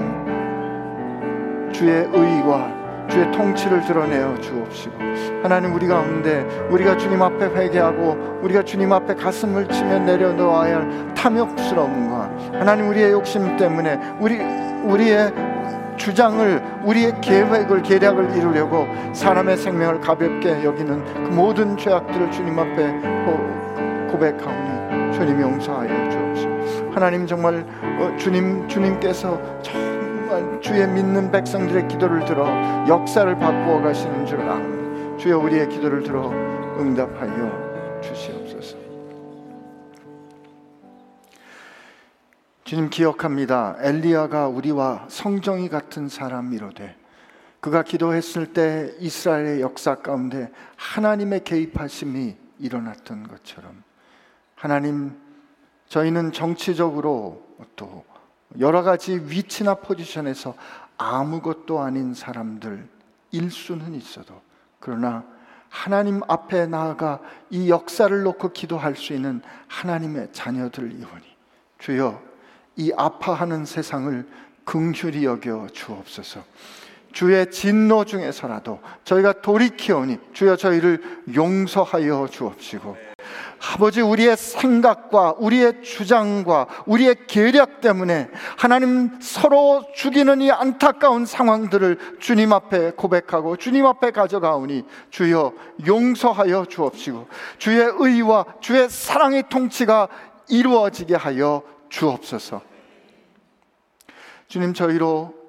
주의 의와 주의 통치를 드러내어 주옵시고 하나님 우리 가운데 우리가 주님 앞에 회개하고 우리가 주님 앞에 가슴을 치며 내려놓아야 할 탐욕스러움과 하나님 우리의 욕심 때문에 우리 우리의 주장을 우리의 계획을 계략을 이루려고 사람의 생명을 가볍게 여기는 그 모든 죄악들을 주님 앞에 고백하오니 주님 용서하여 주옵시고 하나님 정말 어, 주님 주님께서 주의 믿는 백성들의 기도를 들어 역사를 바꾸어 가시는 줄 압니다. 주여 우리의 기도를 들어 응답하여 주시옵소서. 주님 기억합니다. 엘리야가 우리와 성정이 같은 사람이로되 그가 기도했을 때 이스라엘의 역사 가운데 하나님의 개입하심이 일어났던 것처럼 하나님 저희는 정치적으로 또 여러 가지 위치나 포지션에서 아무것도 아닌 사람들 일 수는 있어도 그러나 하나님 앞에 나아가 이 역사를 놓고 기도할 수 있는 하나님의 자녀들이오니 주여 이 아파하는 세상을 긍휼히 여겨 주옵소서. 주의 진노 중에서라도 저희가 돌이키오니 주여 저희를 용서하여 주옵시고 아버지 우리의 생각과 우리의 주장과 우리의 계략 때문에 하나님 서로 죽이는 이 안타까운 상황들을 주님 앞에 고백하고 주님 앞에 가져가오니 주여 용서하여 주옵시고 주의 의와 주의 사랑의 통치가 이루어지게 하여 주옵소서. 주님 저희로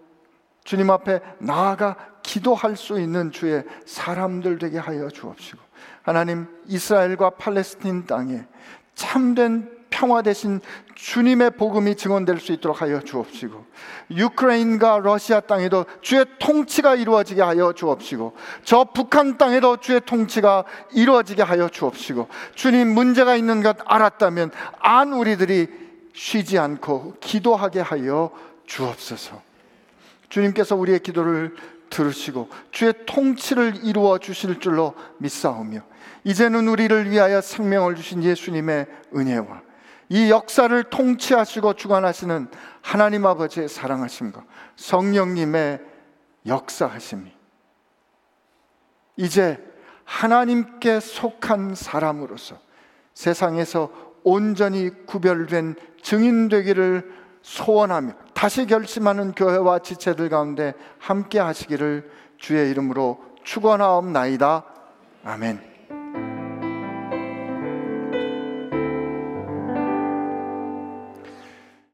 주님 앞에 나아가 기도할 수 있는 주의 사람들 되게 하여 주옵시고 하나님 이스라엘과 팔레스틴 땅에 참된 평화 대신 주님의 복음이 증언될 수 있도록 하여 주옵시고 유크레인과 러시아 땅에도 주의 통치가 이루어지게 하여 주옵시고 저 북한 땅에도 주의 통치가 이루어지게 하여 주옵시고 주님 문제가 있는 것 알았다면 안 우리들이 쉬지 않고 기도하게 하여 주옵소서 주님께서 우리의 기도를 들으시고 주의 통치를 이루어 주실 줄로 믿사오며 이제는 우리를 위하여 생명을 주신 예수님의 은혜와 이 역사를 통치하시고 주관하시는 하나님 아버지의 사랑하심과 성령님의 역사하심이 이제 하나님께 속한 사람으로서 세상에서 온전히 구별된 증인 되기를 소원하며 다시 결심하는 교회와 지체들 가운데 함께 하시기를 주의 이름으로 축원하옵나이다. 아멘.